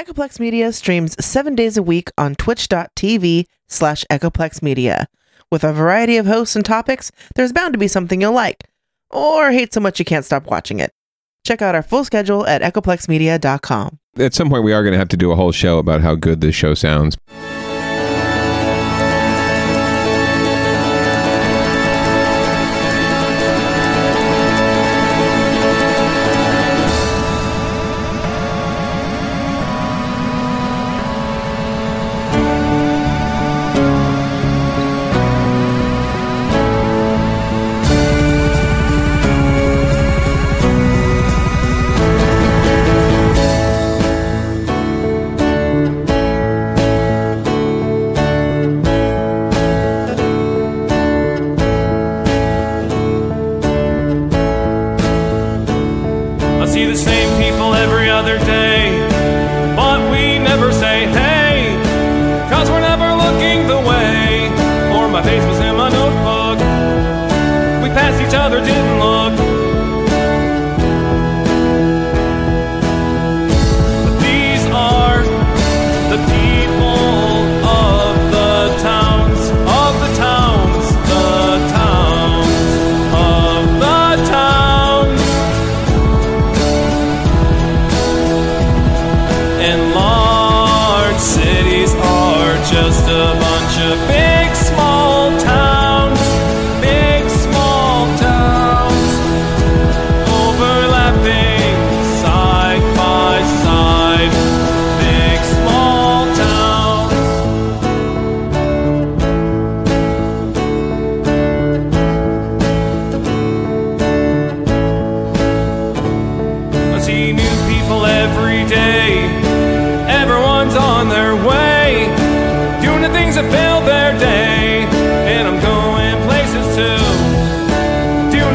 Echoplex Media streams seven days a week on twitch.tv slash Echoplex Media. With a variety of hosts and topics, there's bound to be something you'll like, or hate so much you can't stop watching it. Check out our full schedule at echoplexmedia.com. At some point, we are going to have to do a whole show about how good this show sounds.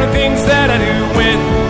The things that I do with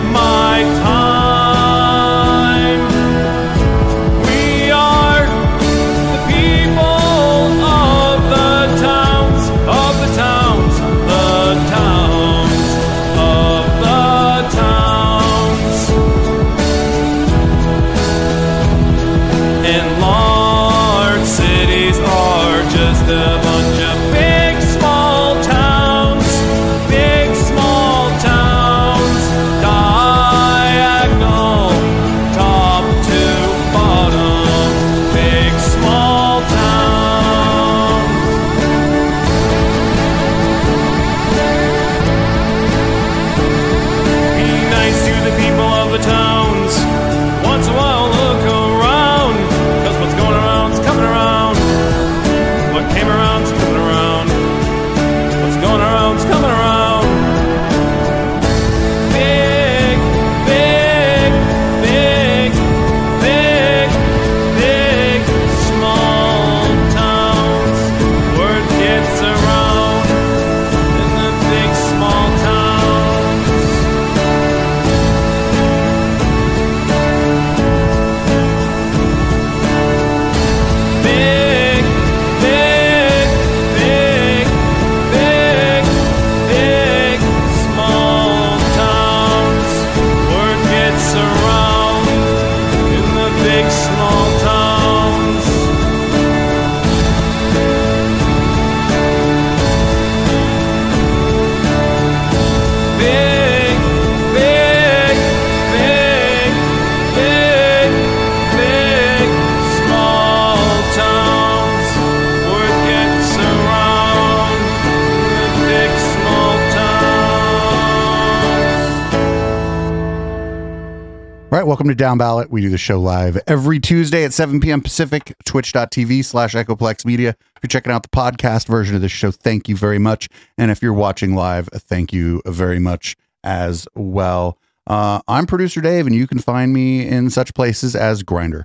welcome to Down Ballot. We do the show live every Tuesday at 7 p.m. Pacific, twitch.tv slash Echoplex Media. If you're checking out the podcast version of this show, thank you very much. And if you're watching live, thank you very much as well. Uh, I'm producer Dave, and you can find me in such places as Grindr.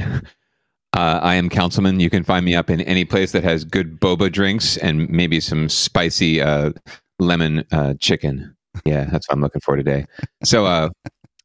Uh, I am Councilman. You can find me up in any place that has good boba drinks and maybe some spicy uh, lemon uh, chicken. Yeah, that's what I'm looking for today. So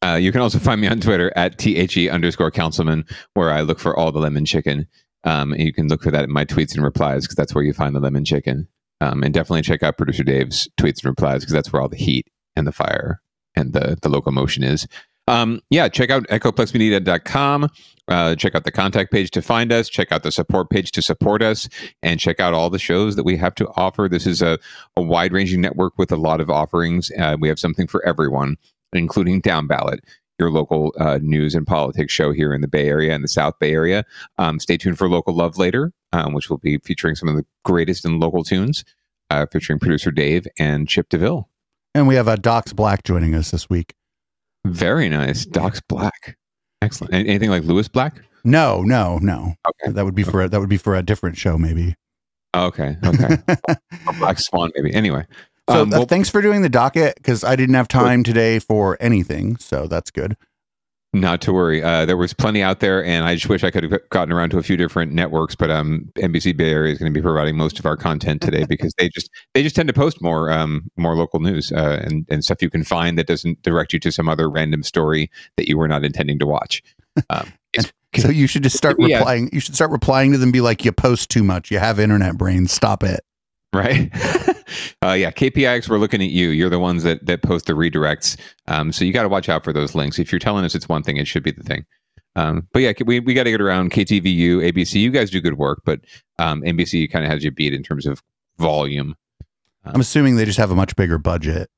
uh, you can also find me on Twitter at THE underscore councilman, where I look for all the lemon chicken. Um, and you can look for that in my tweets and replies because that's where you find the lemon chicken. Um, and definitely check out producer Dave's tweets and replies because that's where all the heat and the fire and the the locomotion is. Um, yeah, check out echoplexmedia.com. Uh, check out the contact page to find us. Check out the support page to support us, and check out all the shows that we have to offer. This is a, a wide ranging network with a lot of offerings. Uh, we have something for everyone, including Down Ballot, your local uh, news and politics show here in the Bay Area and the South Bay Area. Um, stay tuned for Local Love later, um, which will be featuring some of the greatest in local tunes, uh, featuring producer Dave and Chip DeVille. And we have uh, Docs Black joining us this week. Very nice. Doc's Black. Excellent. Anything like Lewis Black? No, no, no. Okay. That would be for a, that would be for a different show, maybe. Okay. Okay. Black Swan, maybe. Anyway. So Um, uh, thanks for doing the docket because I didn't have time today for anything, so that's good. not to worry. Uh, there was plenty out there, and I just wish I could have gotten around to a few different networks. But um, NBC Bay Area is going to be providing most of our content today because they just they just tend to post more um, more local news uh, and and stuff you can find that doesn't direct you to some other random story that you were not intending to watch. Um, So you should just start Yeah. replying. You should start replying to them. Be like, you post too much. You have internet brain. Stop it. Right? uh, yeah, KPIX, we're looking at you. You're the ones that that post the redirects. Um, so you got to watch out for those links. If you're telling us it's one thing, it should be the thing. Um, but yeah, we, we got to get around KTVU, ABC. You guys do good work, but um, NBC kind of has you beat in terms of volume. I'm assuming they just have a much bigger budget.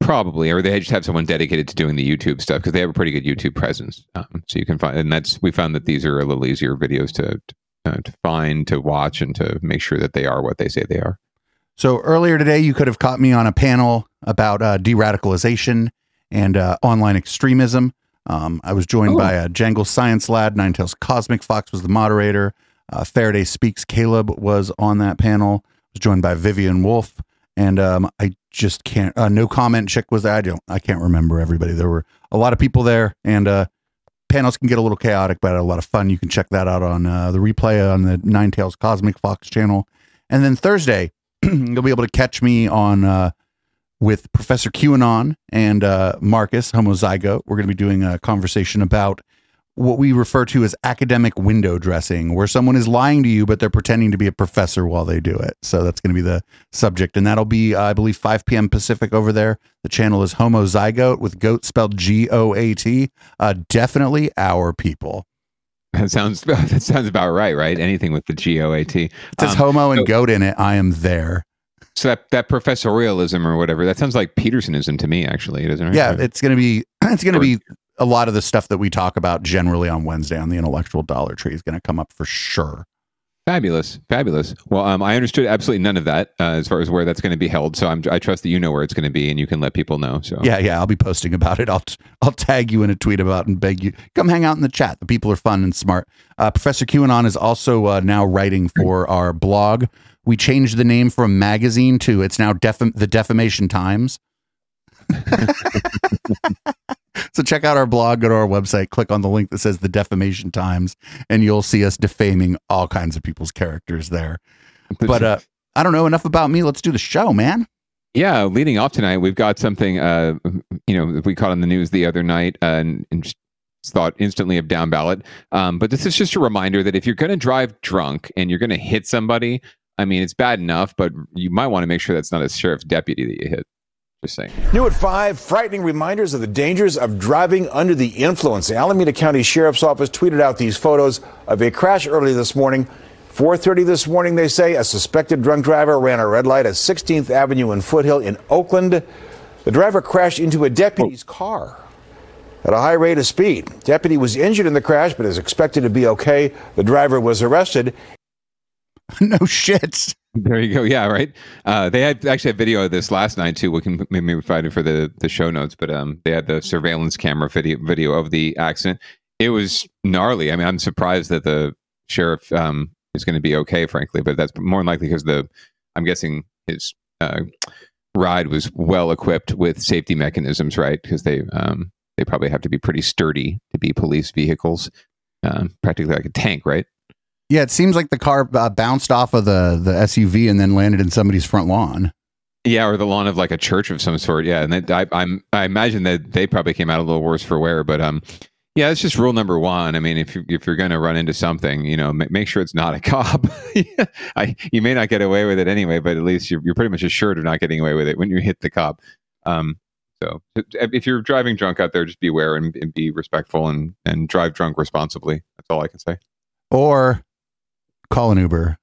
Probably, or they just have someone dedicated to doing the YouTube stuff because they have a pretty good YouTube presence. Um, so you can find, and that's we found that these are a little easier videos to uh, to find, to watch, and to make sure that they are what they say they are. So earlier today, you could have caught me on a panel about uh, de-radicalization and uh, online extremism. Um, I was joined Oh. by a Jangle Science Lad. Nine Tails Cosmic Fox was the moderator. Uh, Faraday Speaks Caleb was on that panel. Was joined by Vivian Wolf, and um, I just can't. Uh, no comment. Chick was there. I don't. I can't remember everybody. There were a lot of people there, and uh, panels can get a little chaotic, but a lot of fun. You can check that out on uh, the replay on the Nine Tails Cosmic Fox channel. And then Thursday, you'll be able to catch me on uh, with Professor QAnon and uh, Marcus Homozygoat. We're going to be doing a conversation about what we refer to as academic window dressing, where someone is lying to you, but they're pretending to be a professor while they do it. So that's going to be the subject. And that'll be, uh, I believe, 5 p.m. Pacific over there. The channel is Homozygoat with goat spelled G O A T. Uh, definitely our people. That sounds that sounds about right, right? Anything with the G O A T. It says Um, homo and so- goat in it. I am there. So that that professorialism or whatever that sounds like Petersonism to me. Actually, doesn't it? Yeah, it's going to be it's going to be a lot of the stuff that we talk about generally on Wednesday on the intellectual dollar tree is going to come up for sure. fabulous, fabulous. Well, um, I understood absolutely none of that uh, as far as where that's going to be held. So I'm, I trust that you know where it's going to be and you can let people know. So Yeah, yeah, I'll be posting about it. I'll I'll tag you in a tweet about it and beg you come hang out in the chat. The people are fun and smart. Uh, Professor QAnon is also uh, now writing for our blog. We changed the name from magazine to it's now Defam- the Defamation Times. so check out our blog, go to our website, click on the link that says the Defamation Times, and you'll see us defaming all kinds of people's characters there. But uh, I don't know enough about me. Let's do the show, man. Yeah, leading off tonight, we've got something. Uh, you know, we caught on the news the other night, uh, and, and just thought instantly of down ballot. Um, but this is just a reminder that if you're going to drive drunk and you're going to hit somebody, I mean, it's bad enough, but you might want to make sure that's not a sheriff's deputy that you hit. Just saying. New at 5, frightening reminders of the dangers of driving under the influence. The Alameda County Sheriff's Office tweeted out these photos of a crash early this morning. 4:30 this morning, they say a suspected drunk driver ran a red light at 16th Avenue and Foothill in Oakland. The driver crashed into a deputy's oh. car at a high rate of speed. Deputy was injured in the crash, but is expected to be okay. The driver was arrested no shit. There you go. Yeah, right. Uh, they had actually a video of this last night too. We can maybe provide it for the the show notes, but um, they had the surveillance camera video video of the accident. It was gnarly. I mean, I'm surprised that the sheriff um, is going to be okay, frankly, but that's more than likely because the I'm guessing his uh, ride was well equipped with safety mechanisms, right? Because they um, they probably have to be pretty sturdy to be police vehicles, um, practically like a tank, right? Yeah, it seems like the car uh, bounced off of the the SUV and then landed in somebody's front lawn. Yeah, or the lawn of like a church of some sort. Yeah, and then I, I'm I imagine that they probably came out a little worse for wear. But um, yeah, it's just rule number one. I mean, if you if you're going to run into something, you know, ma- make sure it's not a cop. I you may not get away with it anyway, but at least you're you're pretty much assured of not getting away with it when you hit the cop. Um, So if you're driving drunk out there, just beware and, and be respectful and, and drive drunk responsibly. That's all I can say. Or call an Uber.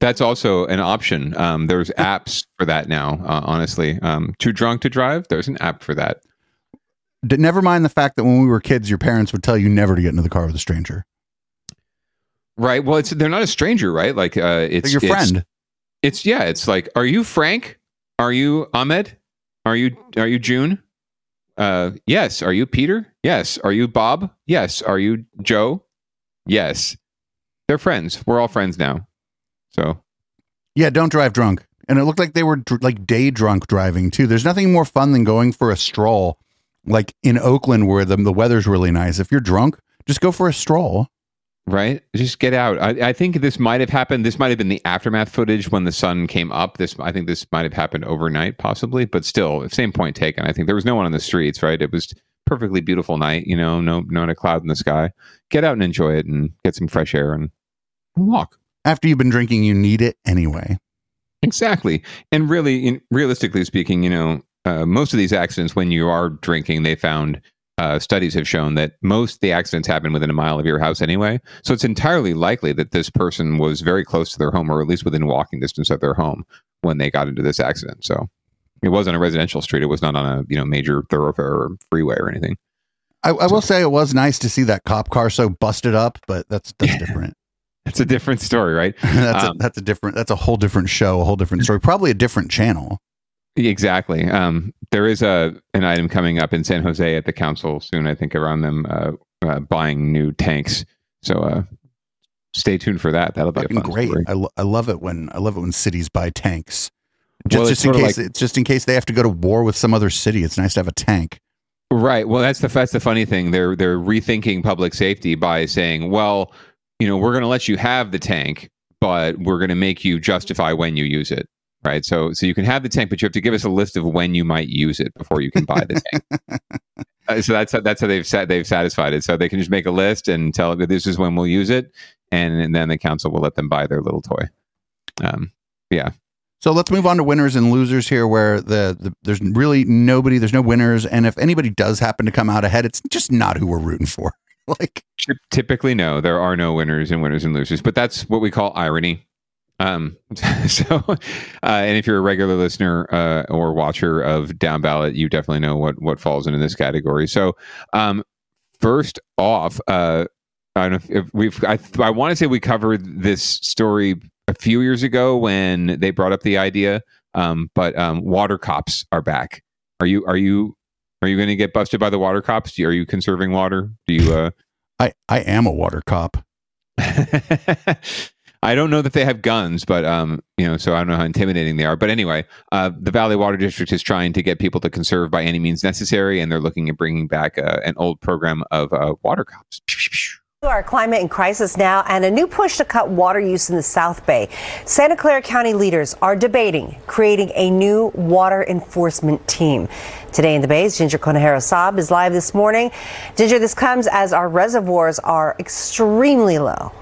That's also an option. Um, there's apps for that now. Uh, honestly, um, too drunk to drive. There's an app for that. Never mind the fact that when we were kids, your parents would tell you never to get into the car with a stranger. Right. Well, it's they're not a stranger, right? Like uh, it's They're your it's- friend. It's yeah. It's like, are you Frank? Are you Ahmed? Are you are you June? Uh, yes. Are you Peter? Yes. Are you Bob? Yes. Are you Joe? Yes. They're friends. We're all friends now. So Yeah, don't drive drunk. And it looked like they were dr- like day drunk driving too. There's nothing more fun than going for a stroll, like in Oakland where the the weather's really nice. If you're drunk, just go for a stroll. right, just get out. I, I think this might have happened. This might have been the aftermath footage when the sun came up. This I think this might have happened overnight, possibly. But still, same point taken. I think there was no one on the streets. Right. It was perfectly beautiful night. You know, no not a cloud in the sky. Get out and enjoy it and get some fresh air and walk. After you've been drinking, you need it anyway. Exactly. And really, in, realistically speaking, you know, uh, most of these accidents, when you are drinking, they found uh, studies have shown that most of the accidents happen within a mile of your house anyway. So it's entirely likely that this person was very close to their home, or at least within walking distance of their home when they got into this accident. So it wasn't a residential street; it was not on a you know major thoroughfare or freeway or anything. I, I will say it was nice to see that cop car so busted up, but that's that's different. It's a different story, right? that's Um, a, that's a different that's a whole different show, a whole different story, probably a different channel. Exactly. Um, there is a an item coming up in San Jose at the council soon. I think around them uh, uh, buying new tanks. So uh, stay tuned for that. That'll be a fun great. story. I, lo- I love it when I love it when cities buy tanks. Just, Well, it's just in case it's just in case they have to go to war with some other city. It's nice to have a tank. Right. Well, that's the that's the funny thing. They're they're rethinking public safety by saying, well, you know, we're going to let you have the tank, but we're going to make you justify when you use it. Right. So so you can have the tank, but you have to give us a list of when you might use it before you can buy the tank. Uh, so that's how, that's how they've they've satisfied it. So they can just make a list and tell that this is when we'll use it, and, and then the council will let them buy their little toy. Um, yeah. So let's move on to winners and losers here, where the, the there's really nobody, there's no winners, and if anybody does happen to come out ahead, it's just not who we're rooting for. like, Typically, no, there are no winners and winners and losers, but that's what we call irony. Um, so, uh, and if you're a regular listener uh, or watcher of Down Ballot, you definitely know what what falls into this category. So, um, first off, uh, I don't know if, we've. I, I want to say we covered this story a few years ago when they brought up the idea, um, but um, water cops are back. Are you? Are you? Are you going to get busted by the water cops? Are you conserving water? Do you? Uh, I I am a water cop. I don't know that they have guns, but um, you know, so I don't know how intimidating they are. But anyway, uh, the Valley Water District is trying to get people to conserve by any means necessary, and they're looking at bringing back uh, an old program of uh, water cops. Our climate in crisis now and a new push to cut water use in the South Bay. Santa Clara County leaders are debating creating a new water enforcement team. Today in the Bay, Ginger Conejero Saab is live this morning. Ginger, this comes as our reservoirs are extremely low.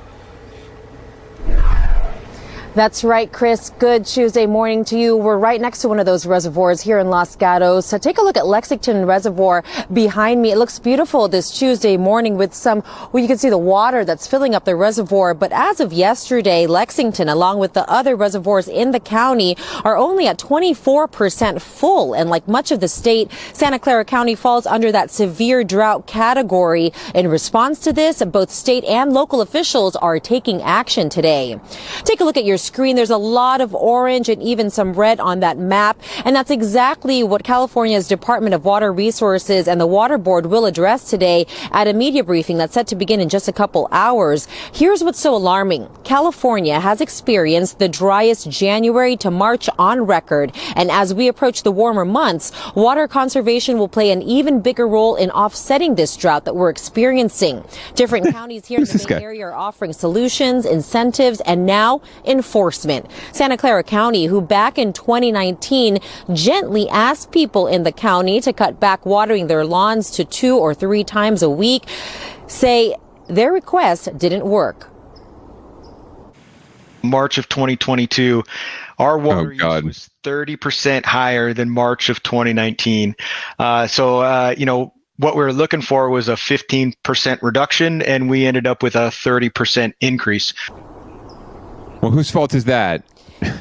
That's right, Chris. Good Tuesday morning to you. We're right next to one of those reservoirs here in Los Gatos. So take a look at Lexington Reservoir behind me. It looks beautiful this Tuesday morning with some, well, you can see the water that's filling up the reservoir. But as of yesterday, Lexington, along with the other reservoirs in the county, are only at 24% full. And like much of the state, Santa Clara County falls under that severe drought category. In response to this, both state and local officials are taking action today. Take a look at your screen. There's a lot of orange and even some red on that map. And that's exactly what California's Department of Water Resources and the Water Board will address today at a media briefing that's set to begin in just a couple hours. Here's what's so alarming. California has experienced the driest January to March on record. And as we approach the warmer months, water conservation will play an even bigger role in offsetting this drought that we're experiencing. Different counties here in the Bay? Area are offering solutions, incentives, and now enforcement. Santa Clara County, who back in 2019 gently asked people in the county to cut back watering their lawns to two or three times a week, say their request didn't work. March of 2022, Our water Oh, use was 30% higher than March of 2019. Uh, so, uh, you know, what we were looking for was a 15% reduction, and we ended up with a 30% increase. Well, whose fault is that?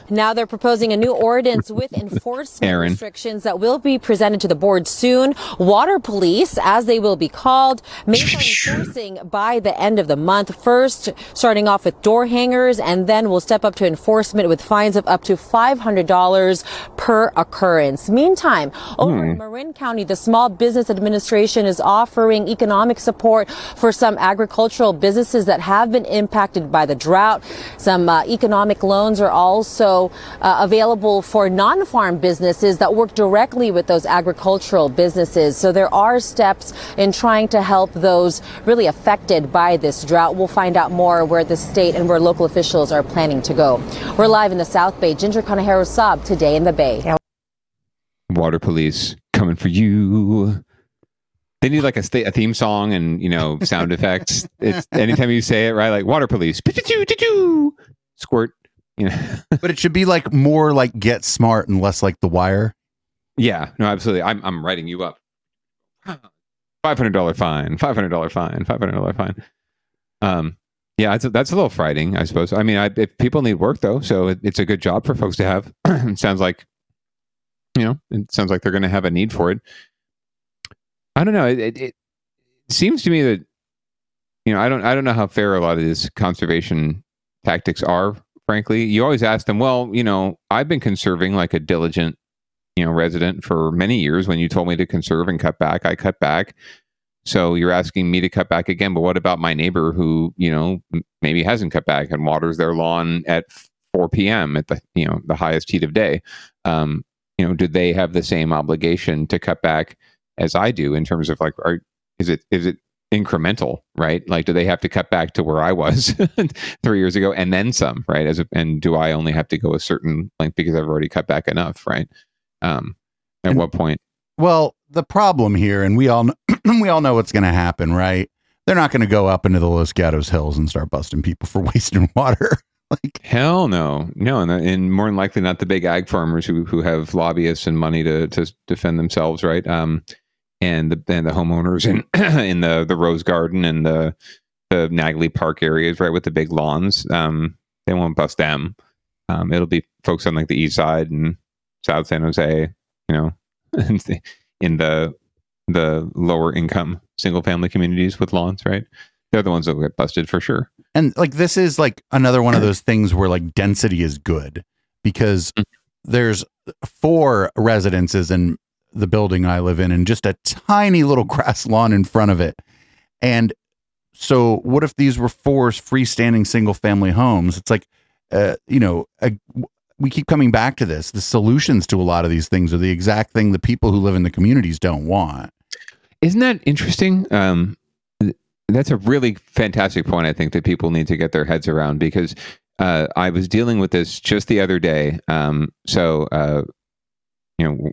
Now they're proposing a new ordinance with enforcement Aaron. restrictions that will be presented to the board soon. Water police, as they will be called, may start enforcing by the end of the month. First, starting off with door hangers, and then we'll step up to enforcement with fines of up to $500 per occurrence. Meantime, over in Marin County, the Small Business Administration is offering economic support for some agricultural businesses that have been impacted by the drought. Some uh, economic loans are also uh, available for non-farm businesses that work directly with those agricultural businesses. So there are steps in trying to help those really affected by this drought. We'll find out more where the state and where local officials are planning to go. We're live in the South Bay. Ginger Conejero Saab today in the Bay. Water police coming for you. They need like a, sta- a theme song and you know sound effects. It's anytime you say it right, like water police, squirt. You know, But it should be like more like Get Smart and less like The Wire. yeah, no, absolutely. I'm I'm writing you up. Five hundred dollar fine. Five hundred dollar fine. Five hundred dollar fine. Um, yeah, that's a, that's a little frightening, I suppose. I mean, I, if people need work though, so it, it's a good job for folks to have. it sounds like, you know, it sounds like they're going to have a need for it. I don't know. It, it, it seems to me that, you know, I don't I don't know how fair a lot of these conservation tactics are. Frankly, you always ask them, well, you know, I've been conserving like a diligent, you know, resident for many years. When you told me to conserve and cut back, I cut back. So you're asking me to cut back again, but what about my neighbor who, you know, maybe hasn't cut back and waters their lawn at 4 p.m. at the, you know, the highest heat of day? Um, you know, do they have the same obligation to cut back as I do in terms of like, are, is it is it incremental, right? Like, do they have to cut back to where I was three years ago and then some, right? As a, and do I only have to go a certain length because I've already cut back enough, right? Um, at And- what point? Well, the problem here, and we all we all know what's going to happen, right? They're not going to go up into the Los Gatos Hills and start busting people for wasting water. like, Hell no, no, and, and more than likely not the big ag farmers who who have lobbyists and money to to defend themselves, right? Um, and the and the homeowners in in the the Rose Garden and the the Naglee Park areas, right, with the big lawns. Um, they won't bust them. Um, it'll be folks on like the east side and South San Jose, you know, in the the lower income single family communities with lawns, right? They're the ones that will get busted for sure. and like this is like another one of those things where like density is good because Mm. there's four residences in the building I live in and just a tiny little grass lawn in front of it. And so what if these were four freestanding single family homes? It's like uh, you know, a, we keep coming back to this. The solutions to a lot of these things are the exact thing the people who live in the communities don't want. Isn't that interesting? Um, that's a really fantastic point. I think that people need to get their heads around because uh, I was dealing with this just the other day. Um, so, uh, you know,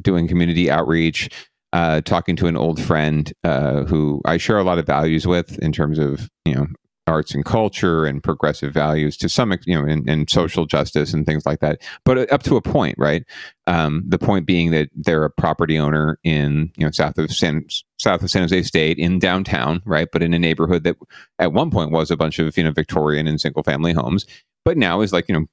doing community outreach, uh, talking to an old friend uh, who I share a lot of values with in terms of you know arts and culture and progressive values to some you know and, and social justice and things like that. But up to a point right? Um, the point being that they're a property owner in you know south of san south of san jose state in downtown right? But in a neighborhood that at one point was a bunch of you know victorian and single family homes. But now is like you know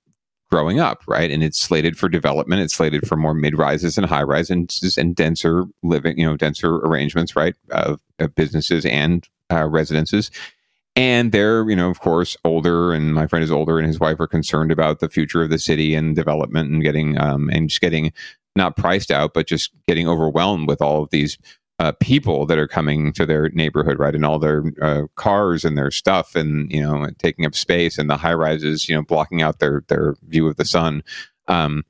growing up right? And it's slated for development it's slated for more mid-rises and high rises and, and denser living you know denser arrangements right of, of businesses and uh, residences. And they're you know of course older and my friend is older and his wife are concerned about the future of the city and development and getting um and just getting not priced out but just getting overwhelmed with all of these uh, people that are coming to their neighborhood right and all their uh, cars and their stuff and you know taking up space and the high rises you know blocking out their their view of the sun. Um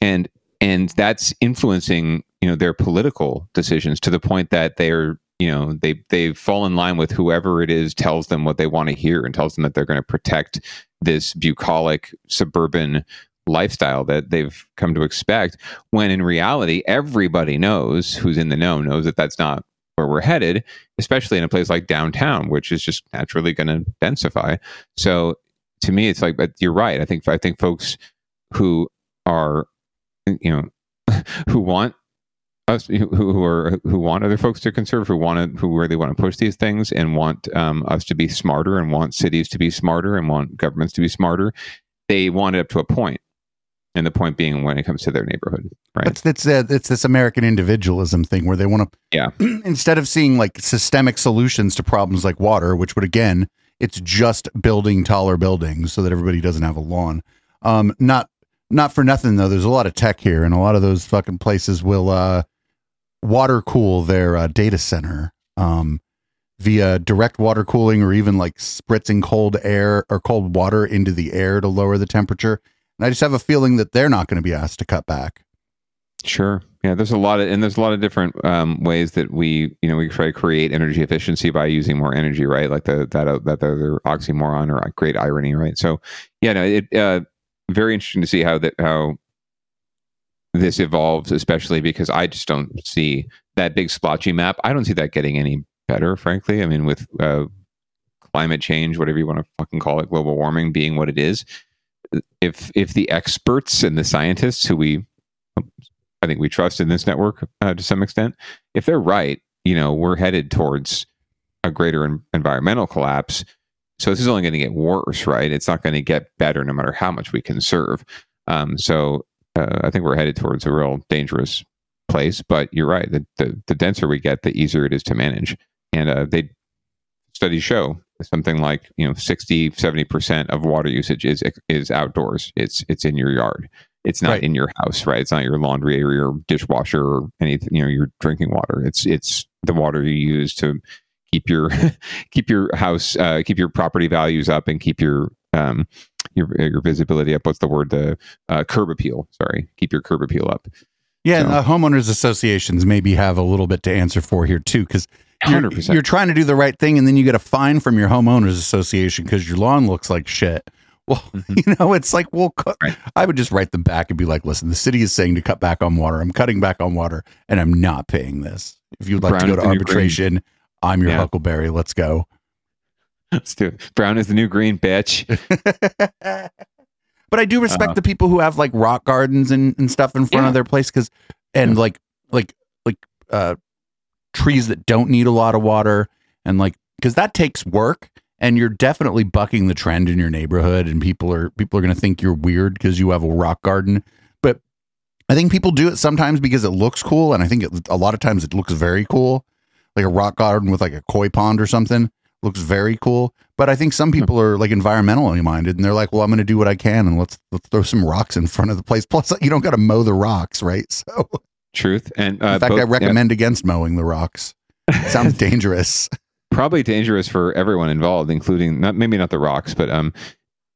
and and that's influencing you know their political decisions to the point that they're you know they they fall in line with whoever it is tells them what they want to hear and tells them that they're going to protect this bucolic suburban lifestyle that they've come to expect when in reality everybody knows who's in the know knows that that's not where we're headed especially in a place like downtown which is just naturally going to densify. So to me it's like but you're right. I think i think folks who are you know who want us who, who are who want other folks to conserve who want to who really want to push these things and want um, us to be smarter and want cities to be smarter and want governments to be smarter they want it up to a point and the point being when it comes to their neighborhood right It's it's uh, it's this American individualism thing where they want to yeah instead of seeing like systemic solutions to problems like water, which would again, it's just building taller buildings so that everybody doesn't have a lawn. Um, not not for nothing though. There's a lot of tech here, and a lot of those fucking places will uh, water cool their uh, data center um, via direct water cooling or even like spritzing cold air or cold water into the air to lower the temperature. And I just have a feeling that they're not going to be asked to cut back. Sure. Yeah, there's a lot of and there's a lot of different um, ways that we you know we try to create energy efficiency by using more energy, right? Like the that uh, that other oxymoron or great irony, right? So yeah, no, it uh, very interesting to see how that how this evolves, especially because I just don't see that big splotchy map. I don't see that getting any better, frankly. I mean, with uh, climate change, whatever you want to fucking call it, global warming being what it is, if if the experts and the scientists who we I think we trust in this network uh, to some extent. If they're right, you know, we're headed towards a greater en- environmental collapse. So this is only going to get worse, right? It's not going to get better no matter how much we conserve. Um, so uh, I think we're headed towards a real dangerous place. But you're right. The, the, the denser we get, the easier it is to manage. And uh, they studies show something like you know 60 70% of water usage is is outdoors. It's it's in your yard. It's not Right. in your house right? It's not your laundry or your dishwasher or anything you know your drinking water. It's it's the water you use to keep your keep your house uh, keep your property values up and keep your um your your visibility up. What's the word? The uh, curb appeal. Sorry. Keep your curb appeal up. Yeah, and So- uh, homeowners associations maybe have a little bit to answer for here too, because you're, 100%. you're trying to do the right thing, and then you get a fine from your homeowners association because your lawn looks like shit. Well, you know, it's like, well, cu- Right. I would just write them back and be like, listen, the city is saying to cut back on water. I'm cutting back on water, and I'm not paying this. If you'd like Brown to go to arbitration, I'm your Yeah. Huckleberry. Let's go. let's do it brown is the new green bitch but I do respect Uh-huh. the people who have like rock gardens and, and stuff in front Yeah. of their place because and Yeah. like like like uh trees that don't need a lot of water and like because that takes work and you're definitely bucking the trend in your neighborhood and people are people are going to think you're weird because you have a rock garden. But i think people do it sometimes because it looks cool and i think it, a lot of times it looks very cool. Like a rock garden with like a koi pond or something looks very cool. But i think some hmm. people are like environmentally minded and they're like well i'm going to do what i can and let's, let's throw some rocks in front of the place. Plus you don't got to mow the rocks right? So truth and uh, in fact both- i yeah, recommend against mowing the rocks sounds dangerous probably dangerous for everyone involved, including not maybe not the rocks, but um,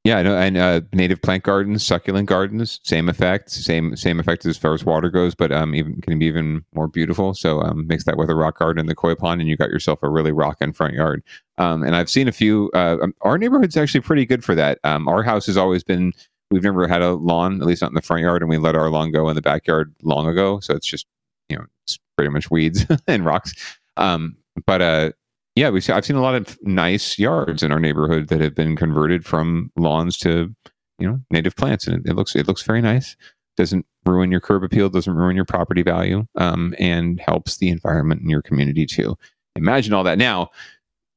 yeah, I know. And uh, native plant gardens, succulent gardens, same effect, same same effect as far as water goes, but um, even can be even more beautiful. So um, mix that with a rock garden and the koi pond, and you got yourself a really rockin' front yard. Um, and I've seen a few. Uh, um, our neighborhood's actually pretty good for that. Um, our house has always been. We've never had a lawn, at least not in the front yard, and we let our lawn go in the backyard long ago. So it's just you know it's pretty much weeds and rocks. Um, but uh, yeah, we see, I've seen a lot of nice yards in our neighborhood that have been converted from lawns to you know native plants, and it, it looks it looks very nice. Doesn't ruin your curb appeal, doesn't ruin your property value, um, and helps the environment in your community too. Imagine all that. Now,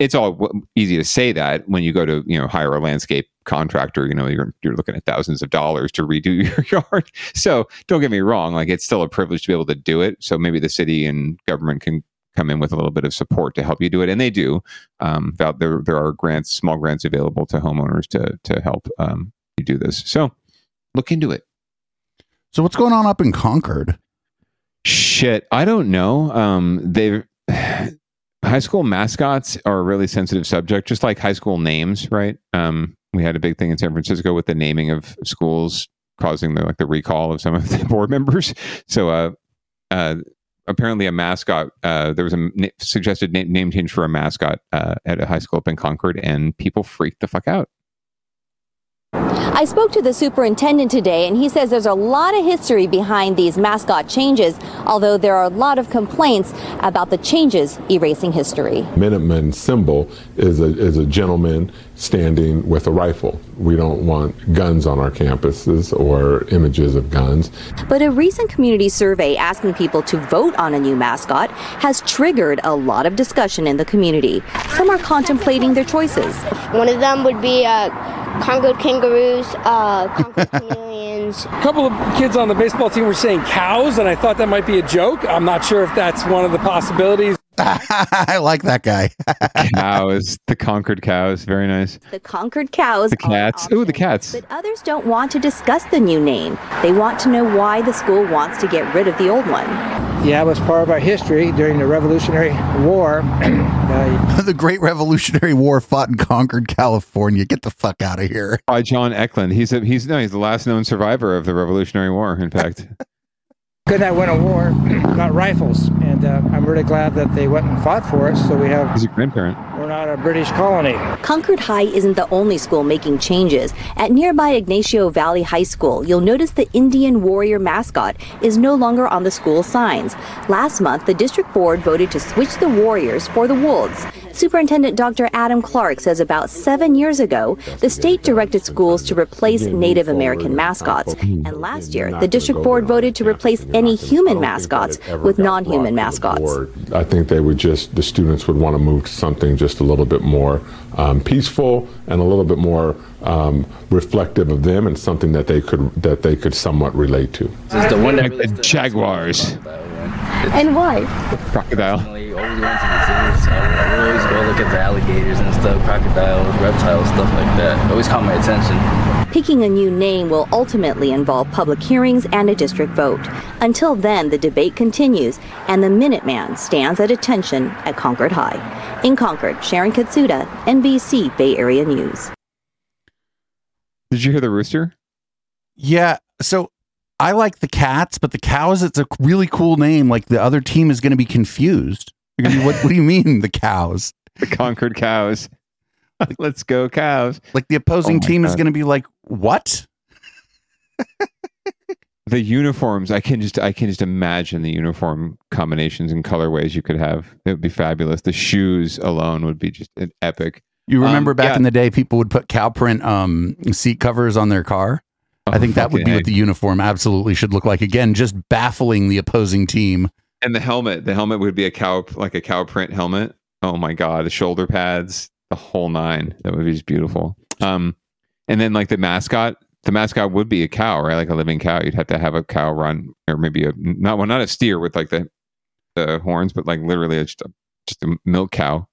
it's all easy to say that when you go to you know hire a landscape contractor. You know you're you're looking at thousands of dollars to redo your yard. So don't get me wrong, like it's still a privilege to be able to do it. So maybe the city and government can come in with a little bit of support to help you do it, and they do. Um, there there are grants, small grants available to homeowners to to help um, you do this. So look into it. so what's going on up in concord Shit, I don't know. Um, they high school mascots are a really sensitive subject, just like high school names, right? Um, we had a big thing in San Francisco with the naming of schools causing the like the recall of some of the board members. So, uh, uh, apparently, a mascot. Uh, there was a na- suggested na- name change for a mascot uh, at a high school up in Concord, and people freaked the fuck out. I spoke to the superintendent today, and he says there's a lot of history behind these mascot changes, although there are a lot of complaints about the changes erasing history. Minuteman symbol is a, is a gentleman standing with a rifle. We don't want guns on our campuses or images of guns. But a recent community survey asking people to vote on a new mascot has triggered a lot of discussion in the community. Some are contemplating their choices. One of them would be uh, Congo kangaroos, uh, Congo chameleons. A couple of kids on the baseball team were saying cows, and I thought that might be a joke. I'm not sure if that's one of the possibilities. I like that guy. cows, the Concord cows, very nice. The Concord cows. The cats. Ooh, the cats. But others don't want to discuss the new name. They want to know why the school wants to get rid of the old one. Yeah, it was part of our history during the Revolutionary War. uh, the Great Revolutionary War fought in Concord, California. Get the fuck out of here. By John Eklund. He's a, he's no, he's the last known survivor of the Revolutionary War. In fact. could not win a war, got rifles, and uh, I'm really glad that they went and fought for us. So we have. He's a grandparent. We're not a British colony. Concord High isn't the only school making changes. At nearby Ignacio Valley High School, you'll notice the Indian warrior mascot is no longer on the school signs. Last month, the district board voted to switch the warriors for the wolves. Superintendent Dr. Adam Clark says about seven years ago, the state directed schools to replace Native American mascots. And last year, the district board voted to replace any human mascots with non human mascots. I think they would just, the students would want to move to something just a little bit more um, peaceful and a little bit more um, reflective of them and something that they could that they could somewhat relate to. This is the one that really Jaguars. And why? Crocodile. We always went to the zoos. I always go look at the alligators and stuff, crocodiles, reptiles, stuff like that. Always caught my attention. Picking a new name will ultimately involve public hearings and a district vote. Until then, the debate continues, and the Minuteman stands at attention at Concord High. In Concord, Sharon Katsuda, NBC Bay Area News. Did you hear the rooster? Yeah. So I like the cats, but the cows, it's a really cool name. Like the other team is going to be confused. Be, what, what do you mean, the cows? The Concord cows. Let's go, cows. Like the opposing oh team God. is going to be like, what? the uniforms, I can just I can just imagine the uniform combinations and colorways you could have. It would be fabulous. The shoes alone would be just an epic. You remember um, back yeah. in the day, people would put cow print um, seat covers on their car. Oh, I think that would be egg. what the uniform absolutely should look like. Again, just baffling the opposing team. And the helmet, the helmet would be a cow, like a cow print helmet. Oh my god, the shoulder pads, the whole nine. That would be just beautiful. Um, and then like the mascot, the mascot would be a cow, right? Like a living cow. You'd have to have a cow run, or maybe a not well, not a steer with like the the horns, but like literally just a, just a milk cow.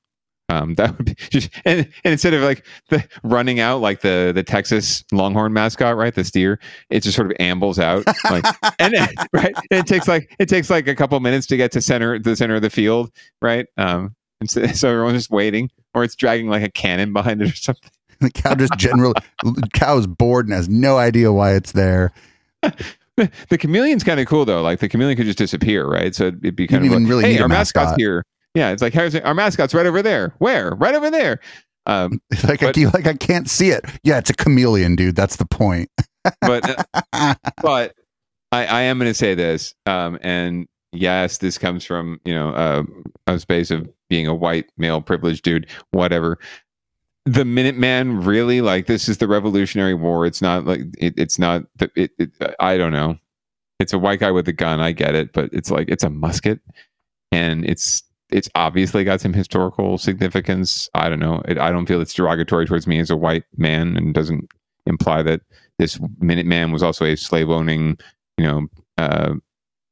Um, that would be just and, and instead of like the running out like the the Texas Longhorn mascot, right? The steer, it just sort of ambles out, like and then, right. And it takes like it takes like a couple minutes to get to center the center of the field, right? Um, and so, so everyone's just waiting, or it's dragging like a cannon behind it or something. the cow just generally cow is bored and has no idea why it's there. the chameleon's kind of cool though. Like the chameleon could just disappear, right? So it'd be kind of like, really hey, our mascot. mascot's here. Yeah, it's like our mascot's right over there. Where? Right over there. Um, like but, I, like I can't see it. Yeah, it's a chameleon, dude. That's the point. but uh, but I, I am going to say this, um, and yes, this comes from you know uh, a space of being a white male privileged dude, whatever the Minuteman really like this is the Revolutionary War. It's not like it, it's not. It, it, I don't know. It's a white guy with a gun. I get it, but it's like it's a musket, and it's it's obviously got some historical significance. I don't know. It, I don't feel it's derogatory towards me as a white man, and doesn't imply that this Minuteman was also a slave owning, you know, uh,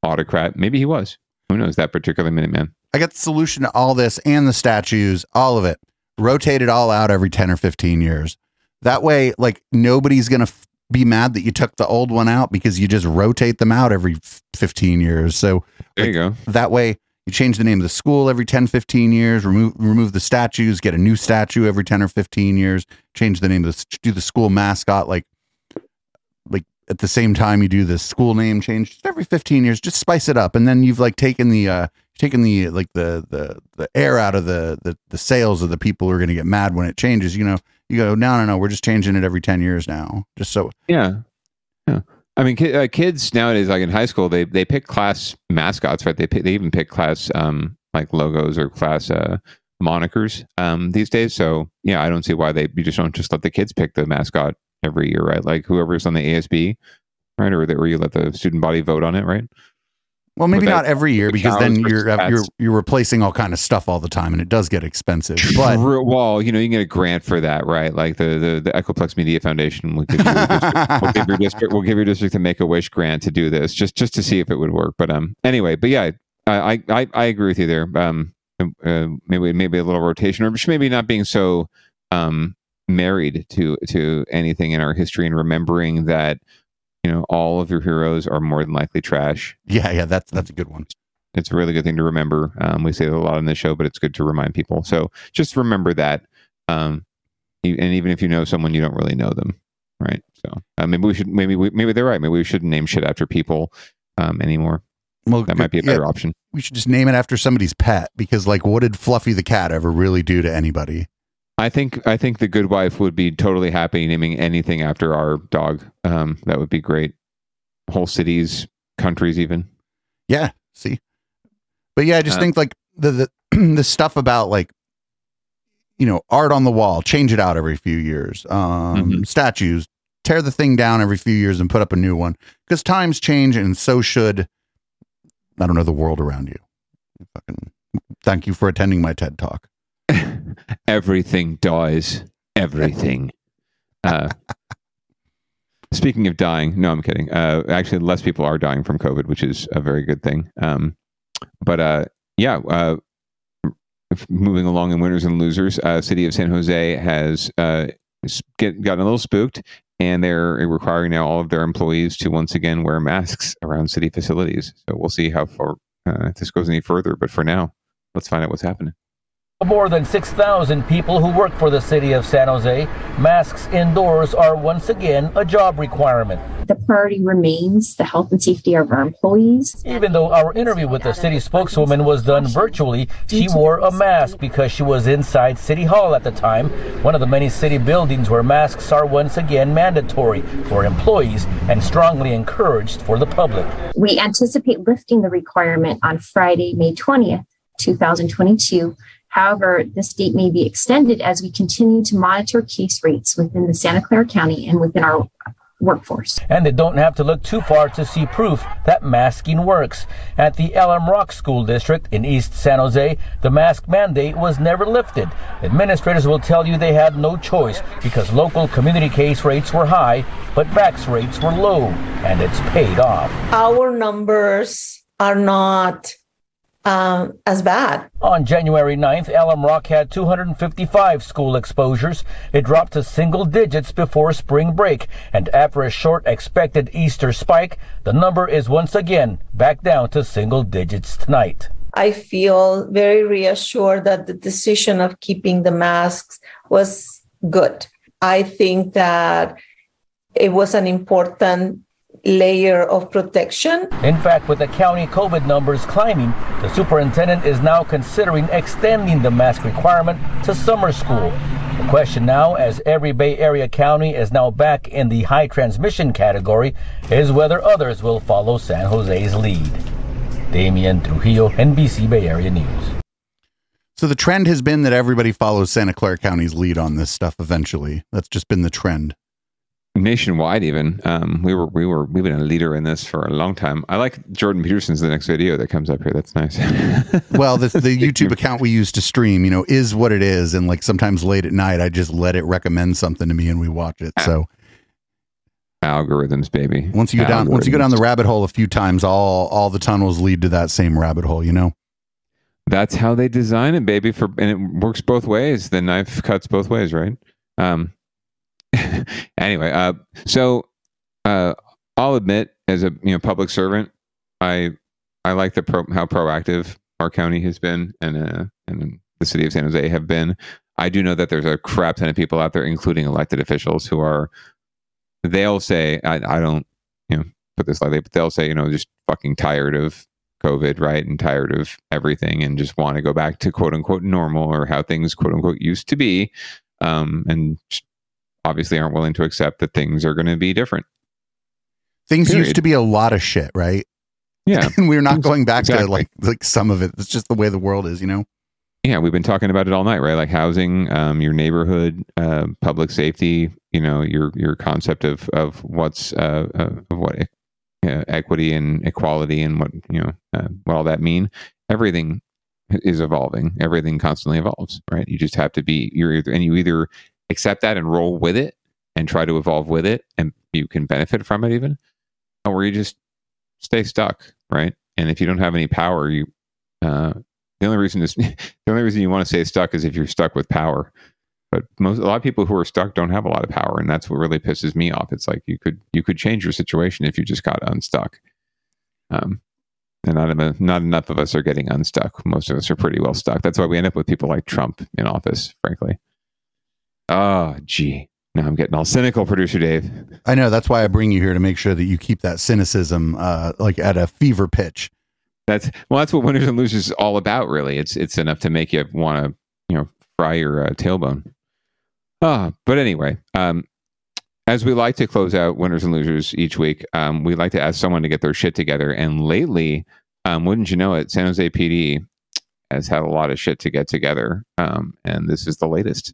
autocrat. Maybe he was. Who knows? That particular Minuteman. I got the solution to all this and the statues, all of it rotate it all out every 10 or 15 years. That way, like nobody's going to f- be mad that you took the old one out because you just rotate them out every 15 years. So there like, you go. That way, you change the name of the school every 10, 15 years, remove, remove the statues, get a new statue every 10 or 15 years, change the name of the, do the school mascot like, like at the same time you do the school name change just every 15 years, just spice it up. And then you've like taken the, uh, taking the like the the the air out of the the, the sails of the people who are going to get mad when it changes. You know, You go, no, no, no, we're just changing it every ten years now, just so. Yeah, yeah. I mean, ki- uh, kids nowadays, like in high school, they they pick class mascots, right? They pick, they even pick class um like logos or class uh monikers um these days. So yeah, I don't see why they you just don't just let the kids pick the mascot every year, right? Like whoever's on the ASB, right, or, the, or you let the student body vote on it, right? Well, maybe not every year the because then you're you're you're replacing all kind of stuff all the time, and it does get expensive. But well, you know, you can get a grant for that, right? Like the the, the Echoplex Media Foundation will give, district, will give your district will give your district a Make a Wish grant to do this, just just to see if it would work. But um, anyway, but yeah, I I I agree with you there. Um, uh, maybe maybe a little rotation, or just maybe not being so um married to to anything in our history and remembering that you know all of your heroes are more than likely trash. yeah, yeah, that's that's a good one. It's a really good thing to remember. Um, we say it a lot on this show, but it's good to remind people. So just remember that. Um, and even if you know someone, you don't really know them, right? So uh, maybe we should. Maybe we, maybe they're right. Maybe we shouldn't name shit after people um, anymore. Well, that might be a yeah. better option. We should just name it after somebody's pet because, like, what did Fluffy the cat ever really do to anybody? I think I think the good wife would be totally happy naming anything after our dog. Um, that would be great. Whole cities, countries, even. Yeah, see, but yeah, I just Uh, think like the the the stuff about like you know art on the wall, change it out every few years. Um, Statues, tear the thing down every few years and put up a new one because times change and so should I don't know the world around you. Fucking thank you for attending my TED talk. everything dies. Everything. Uh, speaking of dying, no, I'm kidding. Uh, actually, less people are dying from COVID, which is a very good thing. Um, but uh, yeah, uh, moving along in winners and losers, uh, city of San Jose has uh, get, gotten a little spooked, and they're requiring now all of their employees to once again wear masks around city facilities. So we'll see how far uh, if this goes any further. But for now, let's find out what's happening. More than 6,000 people who work for the city of San Jose, masks indoors are once again a job requirement. The priority remains the health and safety of our employees. Even though our interview with the city spokeswoman was done virtually, she wore a mask because she was inside City Hall at the time, one of the many city buildings where masks are once again mandatory for employees and strongly encouraged for the public. We anticipate lifting the requirement on Friday, May 20th, 2022. However, this date may be extended as we continue to monitor case rates within the Santa Clara County and within our workforce. And they don't have to look too far to see proof that masking works. At the Alum Rock School District in East San Jose, the mask mandate was never lifted. Administrators will tell you they had no choice because local community case rates were high, but vax rates were low, and it's paid off. our numbers are not um, as bad. On January 9th, Alum Rock had 255 school exposures. It dropped to single digits before spring break, and after a short expected Easter spike, the number is once again back down to single digits tonight. I feel very reassured that the decision of keeping the masks was good. I think that it was an important layer of protection. In fact, with the county COVID numbers climbing, the superintendent is now considering extending the mask requirement to summer school. The question now, as every Bay Area county is now back in the high transmission category, is whether others will follow San Jose's lead. Damian Trujillo, NBC Bay Area News. So the trend has been that everybody follows Santa Clara County's lead on this stuff eventually. That's just been the trend. Nationwide even. Um we were we were we've been a leader in this for a long time. I like jordan peterson's the next video that comes up here. That's nice. Well, the, the YouTube account we use to stream, you know, is what it is. And like sometimes late at night, I just let it recommend something to me and we watch it. So algorithms baby. once you go down, once you go down the rabbit hole a few times, all all the tunnels lead to that same rabbit hole. You know. that's how they design it baby for and it works both ways. The knife cuts both ways right? Um anyway uh so uh i'll admit as a you know public servant i i like the pro how proactive our county has been and uh and the city of san jose have been. I do know that there's a crap ton of people out there including elected officials who are they'll say i, I don't you know put this lightly but they'll say you know just fucking tired of covid right and tired of everything and just want to go back to quote unquote normal or how things quote unquote used to be. Um, and obviously aren't willing to accept that things are going to be different. Things Period. used to be a lot of shit, right? Yeah. and we're not going back to like like some of it. It's just the way the world is, you know. Yeah, we've been talking about it all night, right? Like housing, um, your neighborhood, uh, public safety. You know, your your concept of of what's uh, uh, of what uh, equity and equality and what you know uh, what all that mean. Everything is evolving. Everything constantly evolves, right? You just have to be you're either and you either accept that and roll with it and try to evolve with it, and you can benefit from it even, or you just stay stuck, right? And if you don't have any power, you uh, the only reason is the only reason you want to stay stuck is if you're stuck with power. But most a lot of people who are stuck don't have a lot of power, and that's what really pisses me off. It's like you could you could change your situation if you just got unstuck. Um, and not not enough of us are getting unstuck. Most of us are pretty well stuck. That's why we end up with people like Trump in office. Frankly. Oh, gee. Now I'm getting all cynical, producer Dave. I know that's why I bring you here to make sure that you keep that cynicism uh like at a fever pitch. That's well, that's what winners and losers is all about. Really, it's it's enough to make you want to you know fry your uh, tailbone. Ah, but anyway, um, as we like to close out winners and losers each week, um, we like to ask someone to get their shit together. And lately, um, wouldn't you know it, San Jose PD has had a lot of shit to get together, um, and this is the latest.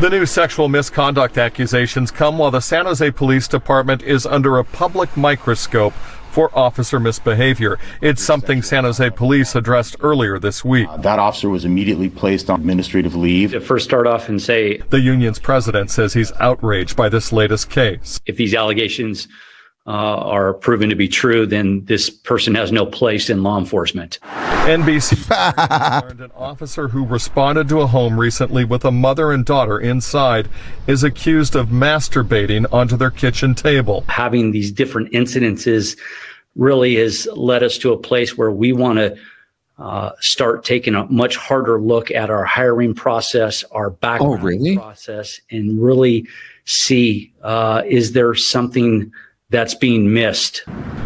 The new sexual misconduct accusations come while the San Jose Police Department is under a public microscope for officer misbehavior. It's something San Jose Police addressed earlier this week. Uh, that officer was immediately placed on administrative leave. To first start off and say The union's president says he's outraged by this latest case. if these allegations uh, are proven to be true, then this person has no place in law enforcement. NBC learned an officer who responded to a home recently with a mother and daughter inside is accused of masturbating onto their kitchen table. Having these different incidences really has led us to a place where we want to uh, start taking a much harder look at our hiring process, our background really? process, and really see uh, is there something that's being missed.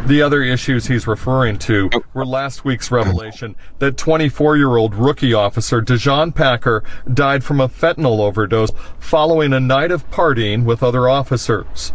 The other issues he's referring to were last week's revelation that 24 year old rookie officer De'Jon Packer died from a fentanyl overdose following a night of partying with other officers.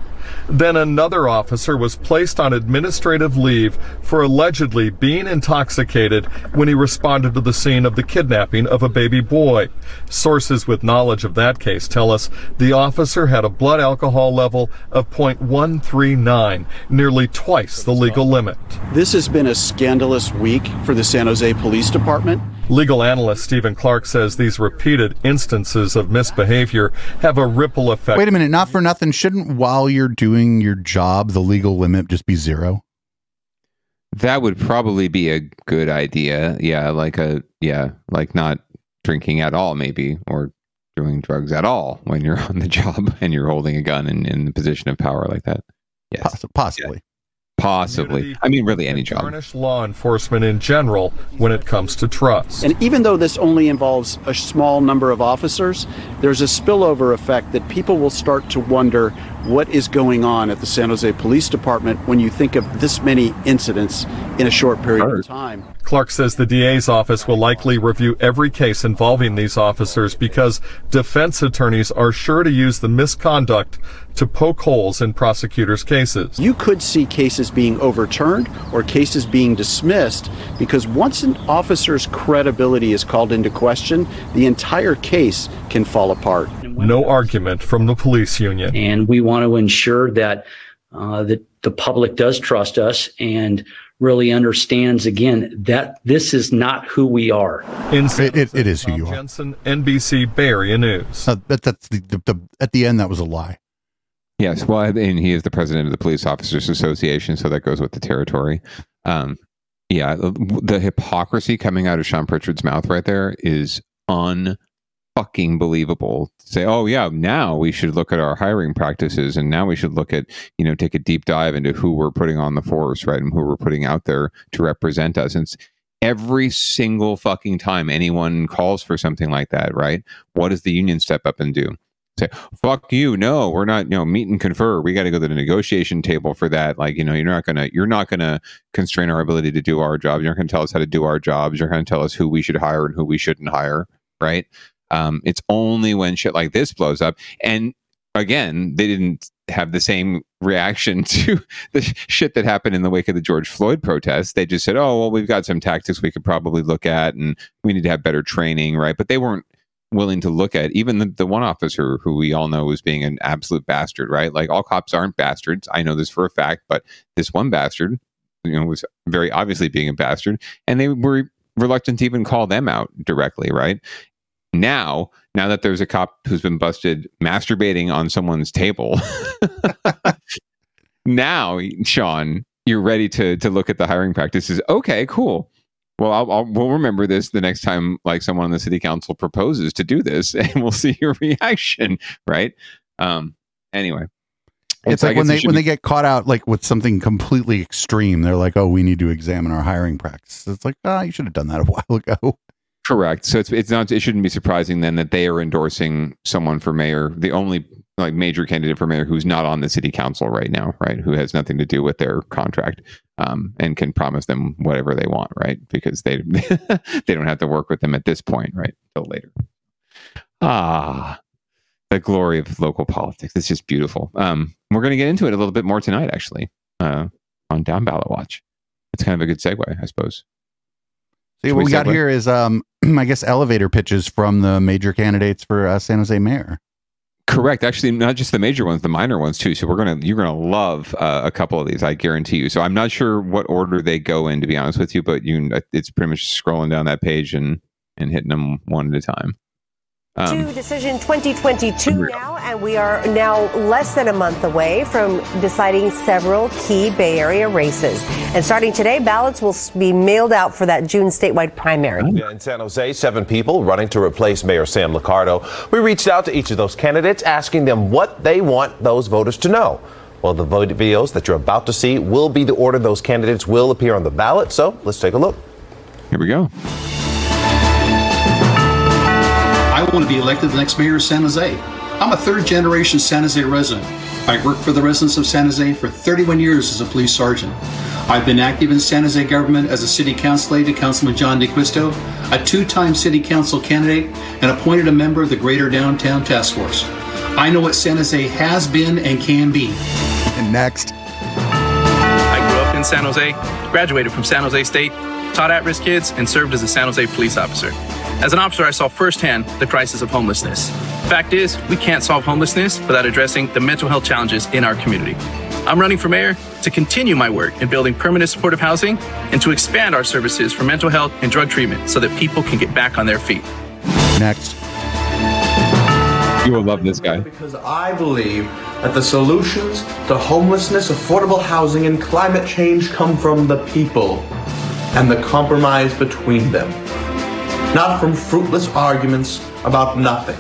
Then another officer was placed on administrative leave for allegedly being intoxicated when he responded to the scene of the kidnapping of a baby boy. Sources with knowledge of that case tell us the officer had a blood alcohol level of 0.139, nearly twice the legal limit. This has been a scandalous week for the San Jose Police Department. Legal analyst Stephen Clark says these repeated instances of misbehavior have a ripple effect. Wait a minute, not for nothing. Shouldn't while you're doing your job the legal limit just be zero? That would probably be a good idea. Yeah, like a yeah, like not drinking at all, maybe, or doing drugs at all when you're on the job and you're holding a gun in, in the position of power like that. Yes, possibly. Possibly. I mean, really, any job. Tarnish law enforcement in general when it comes to trust. And even though this only involves a small number of officers, there's a spillover effect that people will start to wonder what is going on at the San Jose Police Department when you think of this many incidents in a short period of time. Clark says the DA's office will likely review every case involving these officers because defense attorneys are sure to use the misconduct to poke holes in prosecutors' cases. You could see cases being overturned or cases being dismissed because once an officer's credibility is called into question, the entire case can fall apart. No argument from the police union. And we want to ensure that uh, that the public does trust us and really understands again that this is not who we are. In it, it, it is who you are. Jensen, NBC Bay Area News. Uh, that, that's the, the, the at the end that was a lie. Yes, well, and he is the president of the Police Officers Association, so that goes with the territory. Um, yeah, the, the hypocrisy coming out of Sean Pritchard's mouth right there is unfucking believable. To say, oh yeah, now we should look at our hiring practices, and now we should look at you know take a deep dive into who we're putting on the force, right, and who we're putting out there to represent us. And every single fucking time anyone calls for something like that, right? What does the union step up and do? say fuck you no we're not you know meet and confer we got to go to the negotiation table for that like you know you're not gonna you're not gonna constrain our ability to do our job you're not gonna tell us how to do our jobs you're gonna tell us who we should hire and who we shouldn't hire right Um, it's only when shit like this blows up, and again, they didn't have the same reaction to the shit that happened in the wake of the George Floyd protests. They just said, "Oh, well, we've got some tactics we could probably look at, and we need to have better training, right?" But they weren't willing to look at even the, the one officer who we all know was being an absolute bastard, right? Like all cops aren't bastards. I know this for a fact, but this one bastard, you know, was very obviously being a bastard, and they were reluctant to even call them out directly, right? Now, now that there's a cop who's been busted masturbating on someone's table, now, Sean, you're ready to to look at the hiring practices. Okay, cool. Well, I'll, I'll, we'll remember this the next time, like someone on the city council proposes to do this, and we'll see your reaction, right? Um. Anyway, It's So like when they when they get caught out like with something completely extreme, they're like, "Oh, we need to examine our hiring practices." It's like, ah, you should have done that a while ago. Correct. So it's it's not it shouldn't be surprising then that they are endorsing someone for mayor, the only like major candidate for mayor who's not on the city council right now, right? Who has nothing to do with their contract, um, and can promise them whatever they want, right? Because they they don't have to work with them at this point, right? Till later. Ah, the glory of local politics. It's just beautiful. Um, we're going to get into it a little bit more tonight, actually, uh, on Down Ballot Watch. It's kind of a good segue, I suppose. See, what we we got here is, um, I guess, elevator pitches from the major candidates for uh, San Jose mayor. Correct. Actually, not just the major ones, the minor ones too. So we're gonna you're gonna love uh, a couple of these, I guarantee you. So I'm not sure what order they go in, to be honest with you, but you it's pretty much scrolling down that page and and hitting them one at a time. Um, to decision 2022 now, and we are now less than a month away from deciding several key Bay Area races. And starting today, ballots will be mailed out for that June statewide primary. Yeah, in San Jose, seven people running to replace Mayor Sam Liccardo. We reached out to each of those candidates, asking them what they want those voters to know. Well, the videos that you're about to see will be the order those candidates will appear on the ballot. So let's take a look. Here we go. I want to be elected the next mayor of San Jose. I'm a third generation San Jose resident. I worked for the residents of San Jose for 31 years as a police sergeant. I've been active in San Jose government as a city council aide to Councilman John DeQuisto, a two time city council candidate, and appointed a member of the Greater Downtown Task Force. I know what San Jose has been and can be. And next. I grew up in San Jose, graduated from San Jose State, taught at risk kids, and served as a San Jose police officer. As an officer, I saw firsthand the crisis of homelessness. Fact is, we can't solve homelessness without addressing the mental health challenges in our community. I'm running for mayor to continue my work in building permanent supportive housing and to expand our services for mental health and drug treatment so that people can get back on their feet. Next. You will love this guy. Because I believe that the solutions to homelessness, affordable housing, and climate change come from the people and the compromise between them, not from fruitless arguments about nothing.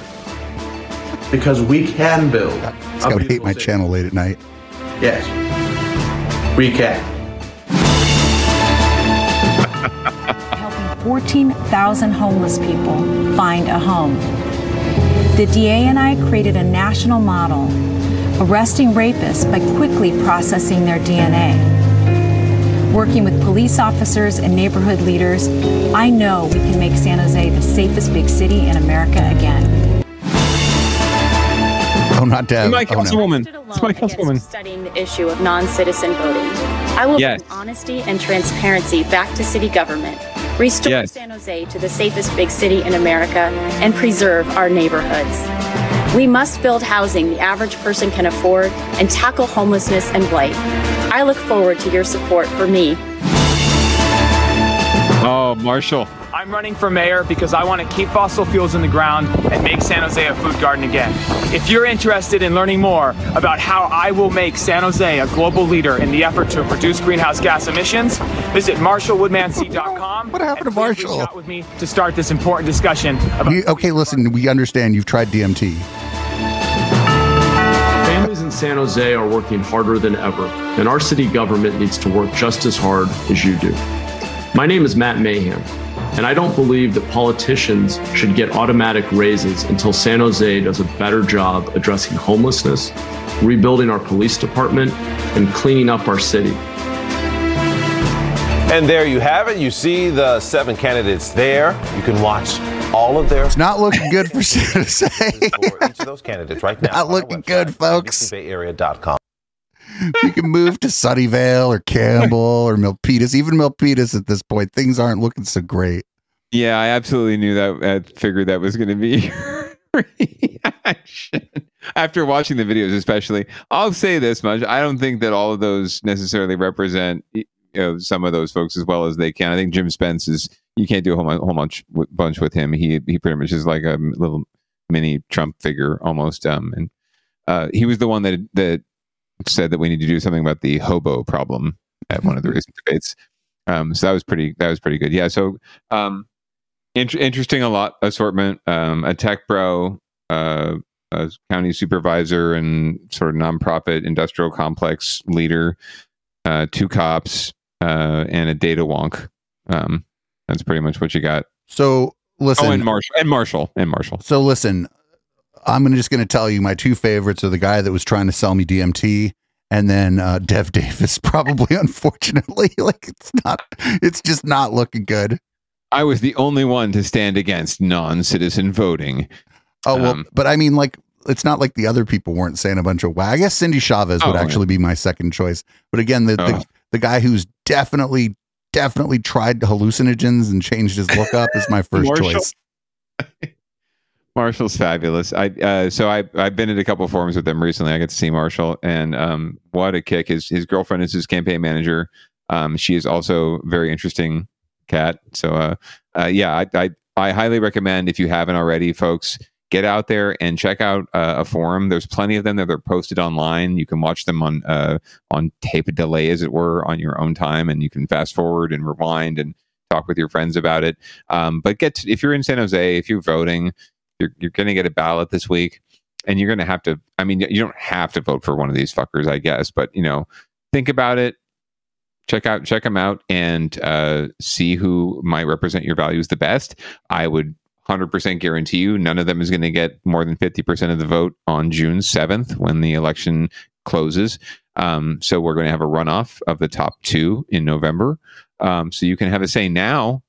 Because we can build. It's gonna hate my channel late at night. Yes, we can. 14,000 homeless people find a home. The DA and I created a national model, arresting rapists by quickly processing their DNA. Working with police officers and neighborhood leaders, I know we can make San Jose the safest big city in America again. Oh, not Deb. My Oh, no. councilwoman. It's my councilwoman. studying the issue of non-citizen voting. I will Yes. bring honesty and transparency back to city government, restore Yes. San Jose to the safest big city in America, and preserve our neighborhoods. We must build housing the average person can afford and tackle homelessness and blight. I look forward to your support for me Oh, Marshall. I'm running for mayor because I want to keep fossil fuels in the ground and make San Jose a food garden again. If you're interested in learning more about how I will make San Jose a global leader in the effort to reduce greenhouse gas emissions, visit marshallwoodmansee.com. What happened to Marshall? Reach out with me to start this important discussion about We, okay, listen, we understand you've tried DMT. San Jose are working harder than ever, and our city government needs to work just as hard as you do. My name is Matt Mahan, and I don't believe that politicians should get automatic raises until San Jose does a better job addressing homelessness, rebuilding our police department, and cleaning up our city. And there you have it. You see the seven candidates there. You can watch all of their It's not looking good for San Jose. for each of those candidates right now. Not looking good, folks. NBCBayArea.com. you can move to Sunnyvale or Campbell or Milpitas. Even Milpitas at this point, things aren't looking so great. Yeah, I absolutely knew that. Uh, I figured that was going to be your reaction. After watching the videos, especially, I'll say this much: I don't think that all of those necessarily represent you know some of those folks as well as they can. I think Jim Spence is. You can't do a whole, whole bunch bunch with him. He he pretty much is like a little mini Trump figure almost. Um, and uh, he was the one that that said that we need to do something about the hobo problem at one of the recent debates. Um, so that was pretty that was pretty good. Yeah. So um, int- interesting a lot assortment. Um, a tech bro, uh, a county supervisor, and sort of nonprofit industrial complex leader, uh, two cops, uh, and a data wonk. Um, that's pretty much what you got. So listen, Oh, and Marshall, and Marshall, and Marshall. So listen, I'm gonna just going to tell you my two favorites are the guy that was trying to sell me DMT, and then uh, Dev Davis. Probably, unfortunately, like it's not, it's just not looking good. I was the only one to stand against non-citizen voting. Oh well, Um, but I mean, like it's not like the other people weren't saying a bunch of. Wow, I guess Cindy Chavez would Oh, yeah. actually be my second choice. But again, the, the Oh. the guy who's definitely definitely tried hallucinogens and changed his look up is my first Marshall. choice. Marshall's fabulous. I uh, so I I've been at a couple forums with him recently. I got to see Marshall, and um, what a kick! His his girlfriend is his campaign manager. Um, she is also very interesting cat. So uh, uh yeah, I, I I highly recommend if you haven't already, folks, get out there and check out uh, a forum. There's plenty of them that are posted online. You can watch them on uh on tape delay, as it were, on your own time, and you can fast forward and rewind and talk with your friends about it. Um, but get to, if you're in San Jose, if you're voting, you're you're going to get a ballot this week, and you're going to have to. I mean, you don't have to vote for one of these fuckers, I guess, but you know, think about it. Check out check them out and uh, see who might represent your values the best. I would 100% guarantee you none of them is going to get more than 50% of the vote on June 7th when the election closes. Um, so we're going to have a runoff of the top two in November. Um, so you can have a say now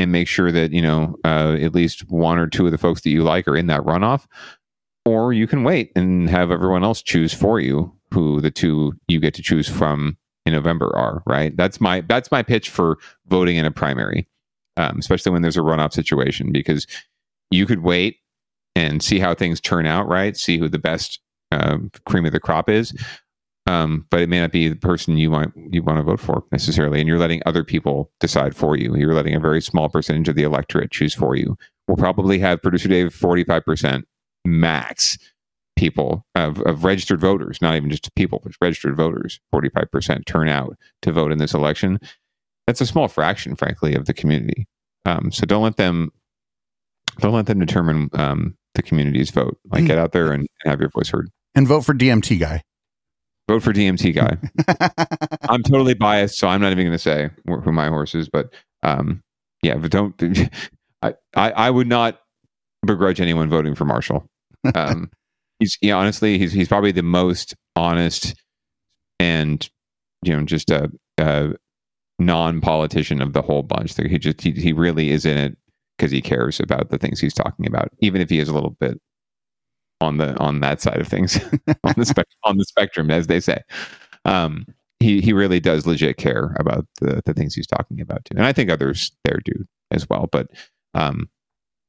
and make sure that you know uh, at least one or two of the folks that you like are in that runoff or you can wait and have everyone else choose for you who the two you get to choose from in november are right that's my that's my pitch for voting in a primary um, especially when there's a runoff situation because you could wait and see how things turn out right see who the best um, cream of the crop is um, but it may not be the person you want you want to vote for necessarily, and you're letting other people decide for you. You're letting a very small percentage of the electorate choose for you. We'll probably have producer Dave 45 percent max people of, of registered voters, not even just people, but registered voters, 45 percent turnout to vote in this election. That's a small fraction, frankly, of the community. Um, so don't let them don't let them determine um, the community's vote. Like get out there and have your voice heard And vote for DMT guy. vote for DMT guy. I'm totally biased, so I'm not even going to say who my horse is. But um, yeah, but don't. I, I I would not begrudge anyone voting for Marshall. Um, he's yeah, honestly, he's he's probably the most honest and you know just a, a non-politician of the whole bunch. He just he, he really is in it because he cares about the things he's talking about, even if he is a little bit on the on that side of things on the spec on the spectrum, as they say. Um, he he really does legit care about the the things he's talking about too, and I think others there do as well. But um,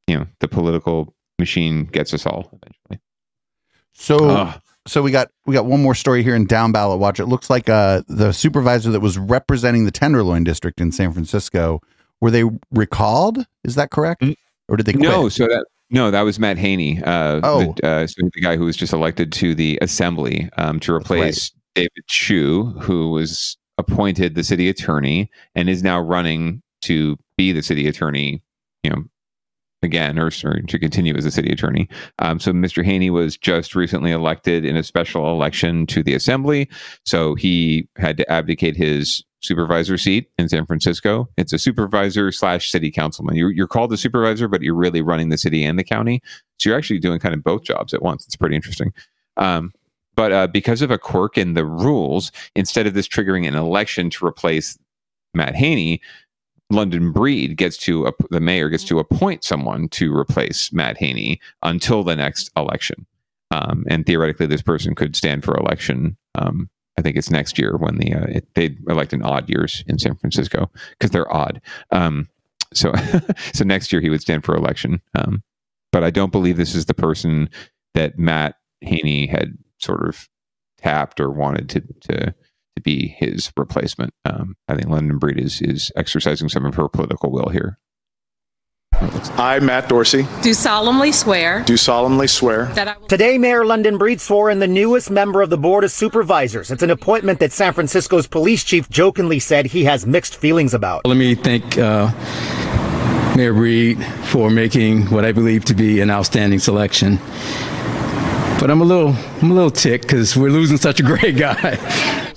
you know, the political machine gets us all eventually. So Ugh. So we got we got one more story here in down ballot watch. It looks like uh the supervisor that was representing the Tenderloin district in San Francisco were they recalled? Is that correct? Or did they quit? No, so that no, that was Matt Haney. Uh, Oh. the, uh, so the guy who was just elected to the assembly um, to replace David Chiu, who was appointed the city attorney and is now running to be the city attorney. You know, again, or, or to continue as a city attorney. Um, so Mr. Haney was just recently elected in a special election to the assembly, so he had to abdicate his supervisor seat in San Francisco. It's a supervisor slash city councilman. You're, you're called a supervisor, but you're really running the city and the county. So you're actually doing kind of both jobs at once. It's pretty interesting. Um, but uh, because of a quirk in the rules, instead of this triggering an election to replace Matt Haney, London Breed gets to ap- the mayor gets to appoint someone to replace Matt Haney until the next election, um, and theoretically, this person could stand for election. Um, I think it's next year when the uh, it, they elect in odd years in San Francisco because they're odd. Um, so, so next year he would stand for election. Um, but I don't believe this is the person that Matt Haney had sort of tapped or wanted to to to be his replacement. Um, I think London Breed is is exercising some of her political will here. I, Matt Dorsey, Do solemnly swear do solemnly swear that I will Today, Mayor London Breed swore in the newest member of the Board of Supervisors. It's an appointment that San Francisco's police chief jokingly said he has mixed feelings about. Let me thank uh, Mayor Breed for making what I believe to be an outstanding selection. But I'm a little, I'm a little ticked because we're losing such a great guy.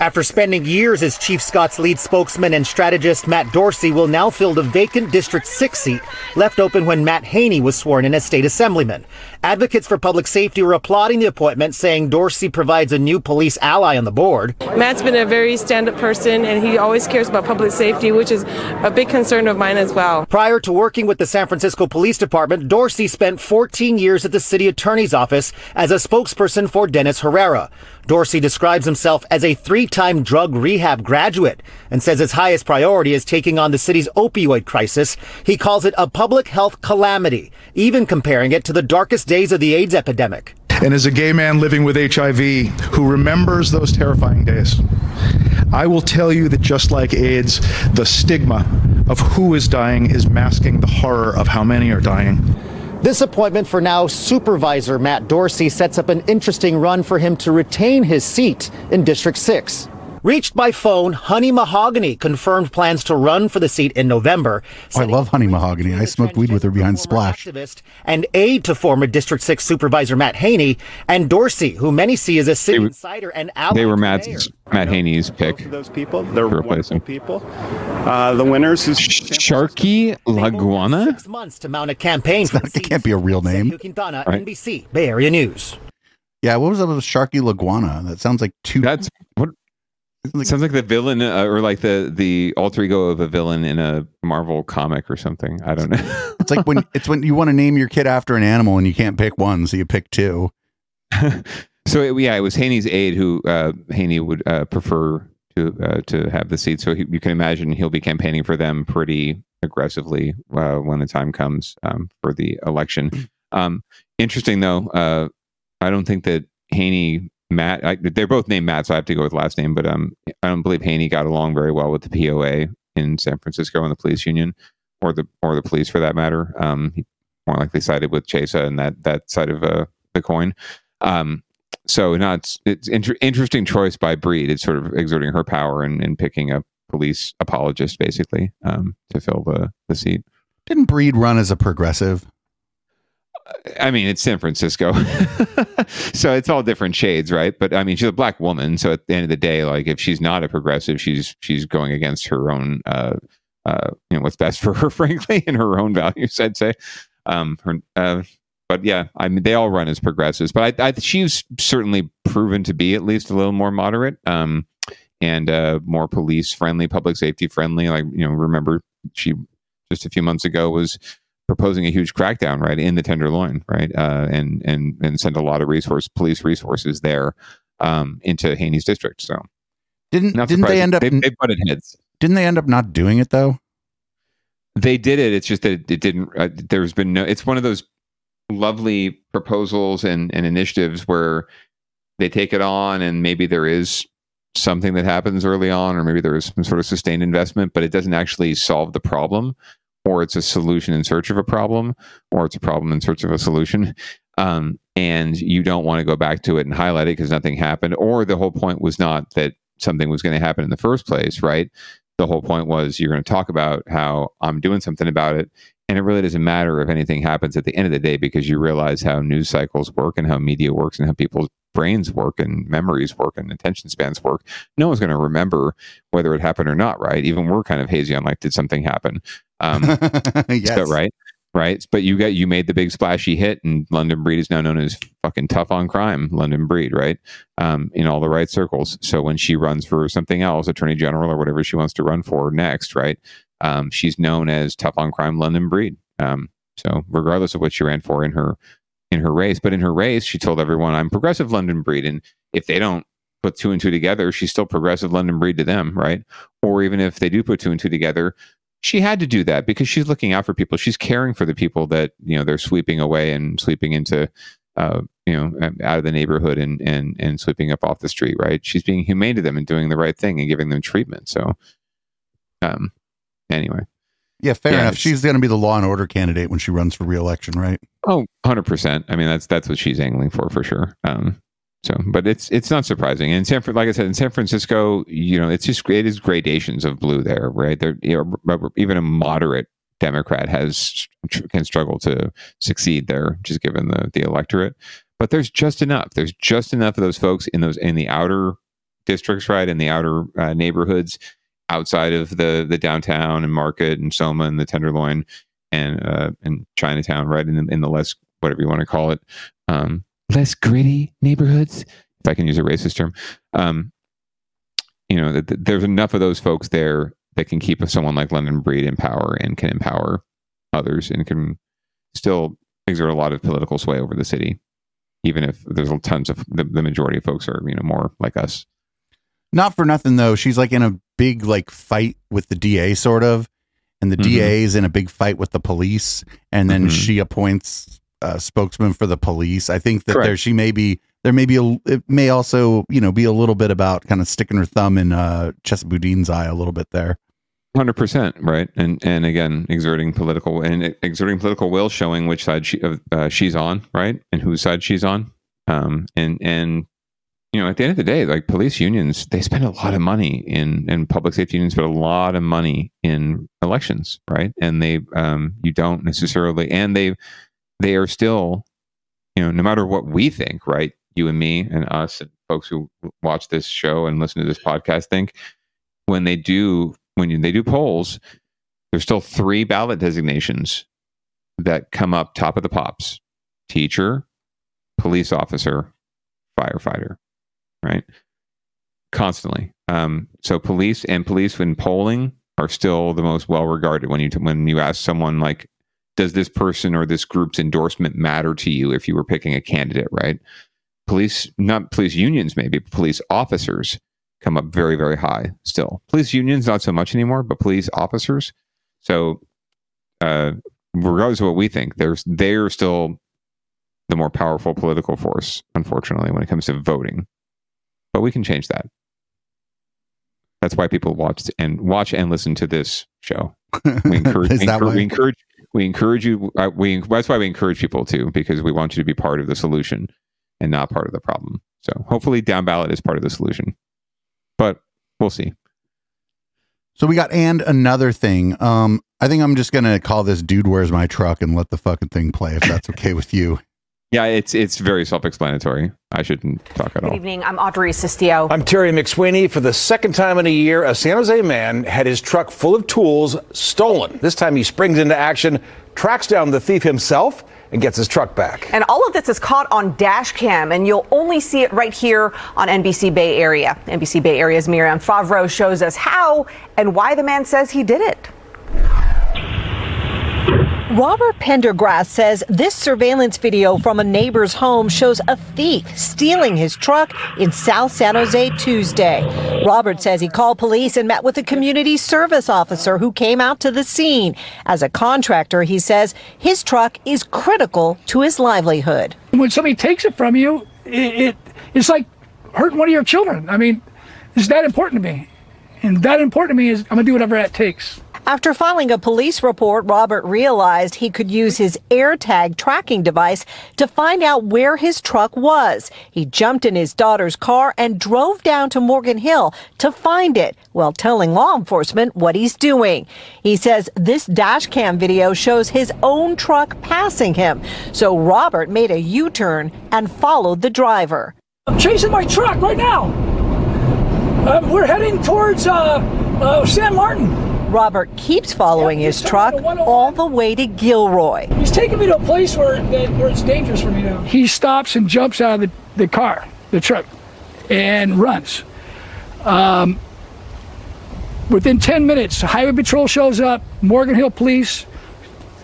After spending years as Chief Scott's lead spokesman and strategist, Matt Dorsey will now fill the vacant District 6 seat left open when Matt Haney was sworn in as state assemblyman. Advocates for public safety were applauding the appointment, saying Dorsey provides a new police ally on the board. Matt's been a very stand up person and he always cares about public safety, which is a big concern of mine as well. Prior to working with the San Francisco Police Department, Dorsey spent 14 years at the city attorney's office as a spokesperson for Dennis Herrera. Dorsey describes himself as a three-time drug rehab graduate and says his highest priority is taking on the city's opioid crisis. He calls it a public health calamity, even comparing it to the darkest days of the AIDS epidemic. and as a gay man living with HIV who remembers those terrifying days, I will tell you that just like AIDS, the stigma of who is dying is masking the horror of how many are dying. This appointment for now supervisor Matt Dorsey sets up an interesting run for him to retain his seat in District 6. Reached by phone, Honey Mahogany confirmed plans to run for the seat in November. Oh, I love Honey Mahogany. I smoked weed with her behind Splash. Activist and aide to former District 6 Supervisor Matt Haney and Dorsey, who many see as a city insider and ally. They were Matt's, Matt Haney's pick. Those people, they're to replace wonderful him. people. Uh, the winners is Sharky Laguana. Six months to mount a campaign for the It can't be a real name. Sergio Quintana, Right. NBC, Bay Area News. Yeah, what was that with Sharky Laguana? That sounds like two. That's what sounds like the villain, uh, or like the the alter ego of a villain in a Marvel comic or something. I don't know. It's like when it's when you want to name your kid after an animal and you can't pick one, so you pick two. so it, yeah, it was Haney's aide who uh, Haney would uh, prefer to uh, to have the seat. So he, you can imagine he'll be campaigning for them pretty aggressively uh, when the time comes um, for the election. Um, interesting though, uh, I don't think that Haney Matt I, they're both named Matt, so I have to go with last name. But um, I don't believe Haney got along very well with the POA in San Francisco and the police union, or the or the police for that matter. Um, he more likely sided with Chesa and that that side of uh, the coin. Um, so no, it's it's inter- interesting choice by Breed. It's sort of exerting her power and, and picking a police apologist basically um, to fill the the seat. Didn't Breed run as a progressive? I mean, it's San Francisco, so it's all different shades, right? But I mean, she's a black woman, so at the end of the day, like if she's not a progressive, she's she's going against her own, uh, uh, you know, what's best for her, frankly, and her own values. I'd say. Um, her, uh, but yeah, I mean, they all run as progressives, but I, I she's certainly proven to be at least a little more moderate, um, and uh, more police friendly, public safety friendly. Like you know, remember she just a few months ago was proposing a huge crackdown right in the tenderloin right uh, and and and sent a lot of resource police resources there um, into Haney's district so. Didn't not didn't they end up they, they butted heads. didn't they end up not doing it though? they did it it's just that it didn't uh, there's been no it's one of those lovely proposals and, and initiatives where they take it on and maybe there is something that happens early on or maybe there is some sort of sustained investment but it doesn't actually solve the problem or it's a solution in search of a problem or it's a problem in search of a solution. Um, and you don't want to go back to it and highlight it because nothing happened or the whole point was not that something was going to happen in the first place right? The whole point was you're going to talk about how i'm doing something about it and it really doesn't matter if anything happens at the end of the day because you realize how news cycles work and how media works and how people's brains work and memories work and attention spans work. No one's going to remember whether it happened or not right? Even we're kind of hazy on like did something happen um, yes. right right but you got you made the big splashy hit and london breed is now known as fucking tough on crime london breed right um, in all the right circles so when she runs for something else attorney general or whatever she wants to run for next right Um, she's known as tough on crime London breed. Um, so regardless of what she ran for in her in her race, but in her race, she told everyone, "I'm progressive London breed," and if they don't put two and two together, she's still progressive London breed to them, right? Or even if they do put two and two together, she had to do that because she's looking out for people. She's caring for the people that you know they're sweeping away and sweeping into, uh, you know, out of the neighborhood and and and sweeping up off the street. Right? She's being humane to them and doing the right thing and giving them treatment. So, um, anyway. Yeah, fair Yeah, enough. She's going to be the law and order candidate when she runs for reelection, right? Oh, 100%. I mean, that's that's what she's angling for for sure. Um so, but it's it's not surprising. And San, like I said, in San Francisco, you know, it's just it is gradations of blue there, right? There, you know, even a moderate Democrat has can struggle to succeed there, just given the the electorate. But there's just enough. There's just enough of those folks in those in the outer districts, right, in the outer uh, neighborhoods outside of the the downtown and market and Soma and the Tenderloin and uh, and Chinatown, right in the in the less whatever you want to call it, um, less gritty neighborhoods, if I can use a racist term. Um, you know, that that there's enough of those folks there that can keep someone like London Breed in power and can empower others and can still exert a lot of political sway over the city, even if there's tons of the, the majority of folks are you know more like us. Not for nothing though. She's like in a big like fight with the DA, sort of, and the Mhm. DA is in a big fight with the police, and then Mhm. she appoints a spokesman for the police. I think that there she may be there may be a it may also you know be a little bit about kind of sticking her thumb in uh Chesa Boudin's eye a little bit there. Hundred percent, right? And and again, exerting political and exerting political will, showing which side she uh, she's on, right, and whose side she's on. Um, and and you know, at the end of the day, like police unions, they spend a lot of money in and public safety unions spend a lot of money in elections, right? And they um, you don't necessarily, and they they are still, you know, no matter what we think, right? You and me and us and folks who watch this show and listen to this podcast think when they do when they do polls, there's still three ballot designations that come up top of the pops: teacher, police officer, firefighter. Right, constantly. Um, so police and police when polling are still the most well regarded. When you when you ask someone like, does this person or this group's endorsement matter to you if you were picking a candidate? Right, police not police unions maybe but police officers come up very very high still. Police unions not so much anymore but police officers. So uh regardless of what we think there's they're still the more powerful political force unfortunately when it comes to voting. But we can change that. That's why people watch and watch and listen to this show. We encourage, Is we that encourage, why? we encourage we encourage you uh, we that's why we encourage people to because we want you to be part of the solution and not part of the problem so hopefully down ballot is part of the solution but we'll see So we got and another thing. Um, I think I'm just gonna call this "Dude, Where's My Truck" and let the fucking thing play if that's okay with you. Yeah it's it's very self-explanatory i shouldn't talk at Good all Good evening. I'm Audrey Asistio. I'm Terry McSweeney. For the second time in a year, a San Jose man had his truck full of tools stolen. This time he springs into action, tracks down the thief himself, and gets his truck back. And all of this is caught on dash cam, and you'll only see it right here on NBC Bay Area. NBC Bay Area's Marianne Favro shows us how and why the man says he did it. Robert Pendergrass says this surveillance video from a neighbor's home shows a thief stealing his truck in South San Jose Tuesday. Robert says he called police and met with a community service officer who came out to the scene. As a contractor, he says his truck is critical to his livelihood. when somebody takes it from you, it, it it's like hurting one of your children. I mean, it's that important to me, and that important to me is I'm gonna do whatever that takes. After filing a police report, Robert realized he could use his AirTag tracking device to find out where his truck was. He jumped in his daughter's car and drove down to Morgan Hill to find it while telling law enforcement what he's doing. He says this dash cam video shows his own truck passing him. So Robert made a U-turn and followed the driver. I'm chasing my truck right now. Um, we're heading towards uh, uh, San Martin. Robert keeps following his truck all the way to Gilroy. He's taking me to a place where that, where it's dangerous for me now. He stops and jumps out of the, the car, the truck, and runs. Um, Within 10 minutes, Highway Patrol shows up, Morgan Hill Police,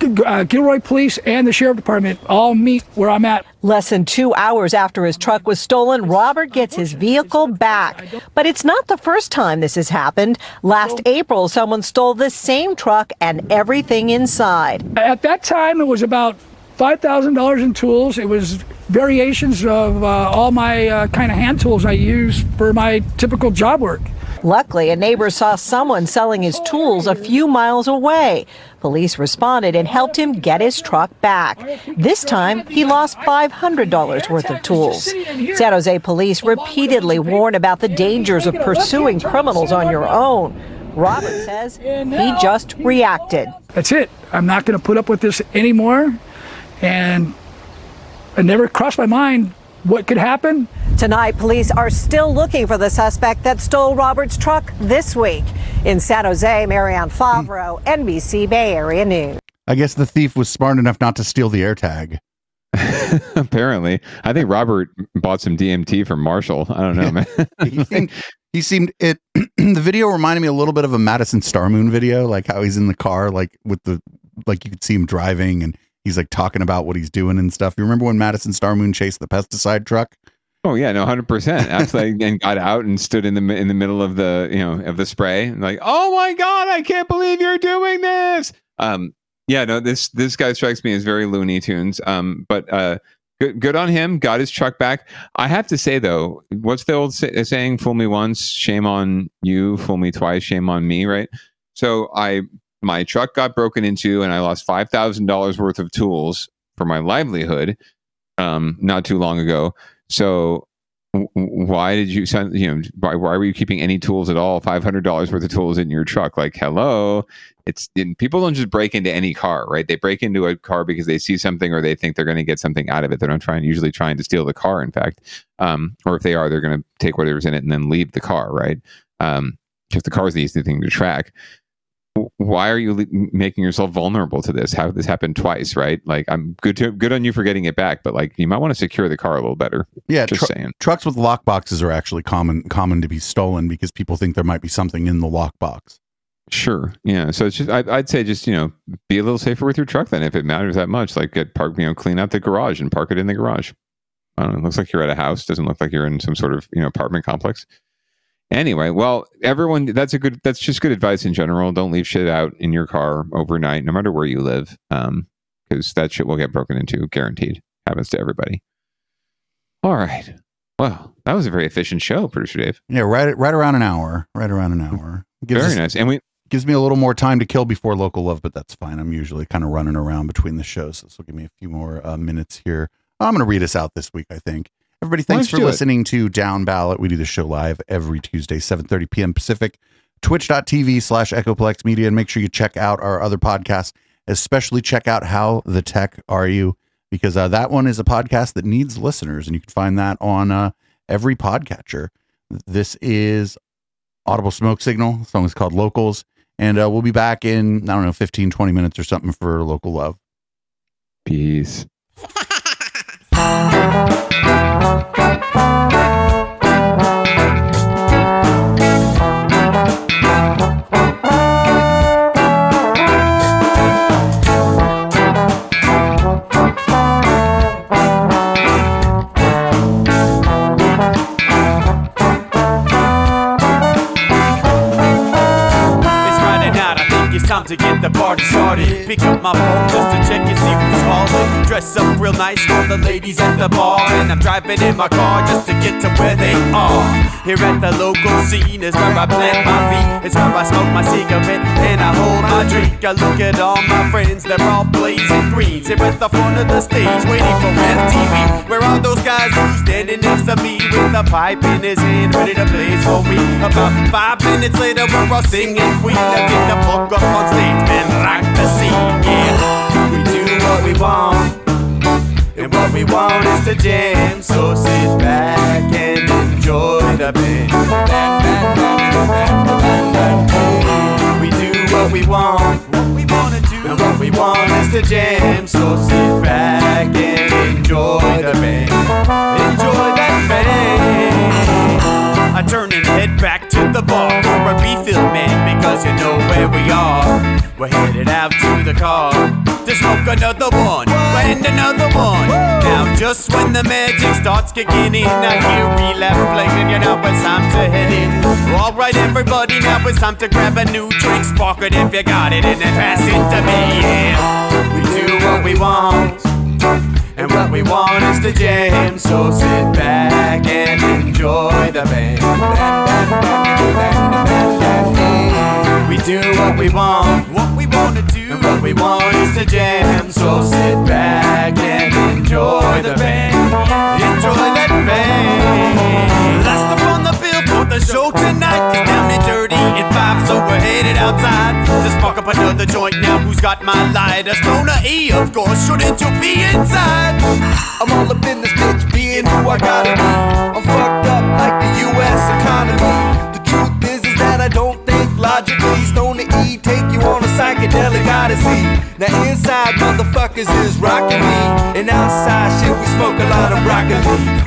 uh, Gilroy Police, and the Sheriff Department all meet where I'm at. Less than two hours after his truck was stolen, Robert gets his vehicle back. But it's not the first time this has happened. Last April, someone stole the same truck and everything inside. At that time, it was about $5,000 in tools. It was variations of uh, all my uh, kind of hand tools I use for my typical job work. Luckily, a neighbor saw someone selling his tools a few miles away. Police responded and helped him get his truck back. This time, he lost $500 worth of tools. San Jose police repeatedly warn about the dangers of pursuing criminals on your own. Robert says he just reacted. That's it. I'm not going to put up with this anymore. And it never crossed my mind what could happen. Tonight, police are still looking for the suspect that stole Robert's truck this week. In San Jose, Marianne Favro, NBC Bay Area News. I guess the thief was smart enough not to steal the AirTag. Apparently, I think Robert bought some DMT from Marshall. I don't know, man. he, seemed, he seemed it. the video reminded me a little bit of a Madison Star Moon video, like how he's in the car, like with the like you could see him driving and he's like talking about what he's doing and stuff. You remember when Madison Star Moon chased the pesticide truck? Oh yeah, no, hundred percent. Absolutely, and got out and stood in the in the middle of the you know of the spray, and like, oh my god, I can't believe you're doing this. Um, yeah, no, this this guy strikes me as very Looney Tunes. Um, but uh, good good on him. Got his truck back. I have to say though, what's the old say, saying? Fool me once, shame on you. Fool me twice, shame on me. Right. So I my truck got broken into, and I lost five thousand dollars worth of tools for my livelihood. Um, not too long ago. So why did you send you know why, why were you keeping any tools at all? $500 worth of tools in your truck like hello? It's people don't just break into any car right? They break into a car because they see something or they think they're going to get something out of it. They're not trying usually trying to steal the car in fact. Um, or if they are they're going to take whatever's in it and then leave the car right? Um, because the car is the easy thing to track why are you making yourself vulnerable to this? How this happened twice, right? Like, I'm good to good on you for getting it back, but like, you might want to secure the car a little better. Yeah, just tr- saying. Trucks with lock boxes are actually common common to be stolen because people think there might be something in the lock box. Sure. Yeah. So it's just I, would say just you know be a little safer with your truck then if it matters that much. Like get park you know clean out the garage and park it in the garage. I don't know. It looks like you're at a house. Doesn't look like you're in some sort of you know apartment complex. Anyway, well, everyone, that's a good, that's just good advice in general. Don't leave shit out in your car overnight, no matter where you live, um, because that shit will get broken into, guaranteed. Happens to everybody. All right. Well, that was a very efficient show, producer Dave. Yeah, right, right around an hour. Right around an hour. Gives very us, nice. And we gives me a little more time to kill before local love, but that's fine. I'm usually kind of running around between the shows, so this will give me a few more uh, minutes here. I'm going to read us out this week, I think. Everybody, thanks for listening it. to Down Ballot. We do the show live every Tuesday, 7.30 p.m. Pacific, twitch.tv slash Echoplex Media. And make sure you check out our other podcasts, especially check out How the Tech Are You? Because uh, that one is a podcast that needs listeners, and you can find that on uh, every podcatcher. This is Audible Smoke Signal. The song is called Locals. And uh, we'll be back in, I don't know, 15, 20 minutes or something for Local Love. Peace now. Time to get the party started. Pick up my phone just to check and see who's calling. Dress up real nice for the ladies at the bar. And I'm driving in my car just to get to where they are. Here at the local scene is where I plant my feet. It's where I smoke my cigarette and I hold my drink. I look at all my friends, they're all blazing green. Here at the front of the stage, waiting for MTV. Where are those to me with a pipe in his hand, ready to blaze for me? About five minutes later, we're all singing Queen. Now get the fuck up on stage and rock the scene. Yeah, we do what we want, and what we want is to jam. So sit back and enjoy the band. We do what we want, what we wanna and what we want is to jam. So sit back and enjoy the band. Enjoy that band. I turn and head back to the bar for a refill, man cause you know where we are. We're headed out to the car to smoke another one and another one. Now, just when the magic starts kicking in, I hear relapse playing. You know it's time to head in. Alright, everybody, now it's time to grab a new drink. Spark it if you got it, and then pass it to me. Yeah, we do what we want. And what we want is to jam, so sit back and enjoy the band. We do what we want, what we we want is to jam, so sit back and enjoy the band. Enjoy that band. Last up on the bill for the show tonight is down and dirty at five, so we're headed outside to spark up another joint. Now, who's got my lighter? Stoner E, of course. Shouldn't you be inside? I'm all up in this bitch, being who I gotta be. I'm fucked up like the U.S. economy. The truth is, is that I don't logically. Stoner E take you on a psychedelic odyssey. Now inside, motherfuckers is rocking me, and outside, shit, we smoke a lot of broccoli.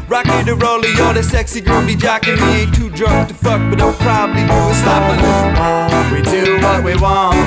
Rocky the roller, yo, that sexy girl be jocking me. Ain't too drunk to fuck, but I'll probably do it sloppily. We do what we want,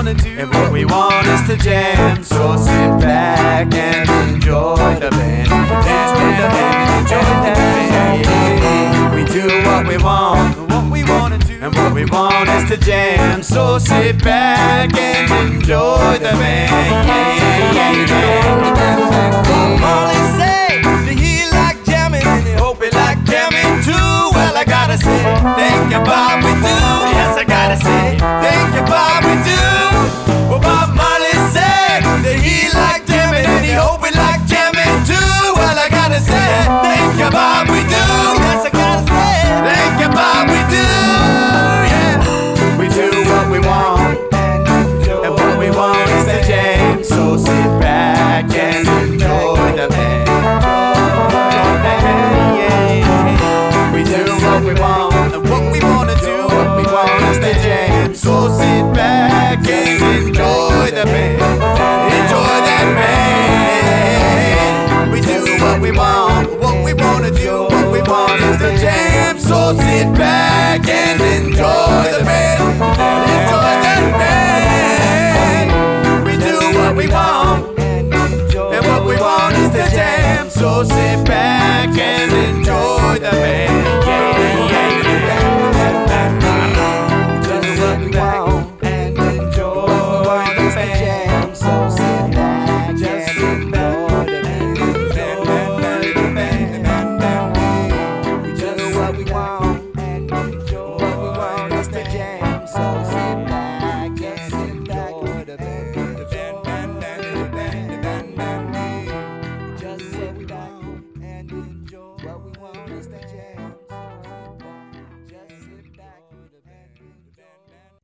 wanna do, and what we want is to jam. So sit back and enjoy the band, enjoy the band, enjoy the band. We do what we want, what we wanna do, and what we want is to jam. So sit back and enjoy the band. Yeah, yeah, yeah, yeah. Marley say that he like jamming and he hope he like jamming too. Well, I gotta say, thank you, Bob, we do. Yes, I gotta say, thank you, Bob, we do. Well, Bob Marley said that he like jamming and he hope he like jamming too. Well, I gotta say, thank you, Bob, we do. Yes, I gotta say, thank you, Bob, we do. So sit back and enjoy the band.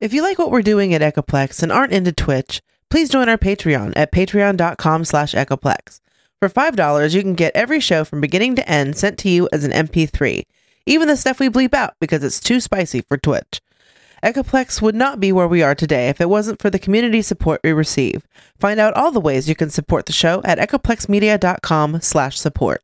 If you like what we're doing at Echoplex and aren't into Twitch, please join our Patreon at patreon.com slash Echoplex. For $5, you can get every show from beginning to end sent to you as an MP3, even the stuff we bleep out because it's too spicy for Twitch. Echoplex would not be where we are today if it wasn't for the community support we receive. Find out all the ways you can support the show at echoplexmedia.com slash support.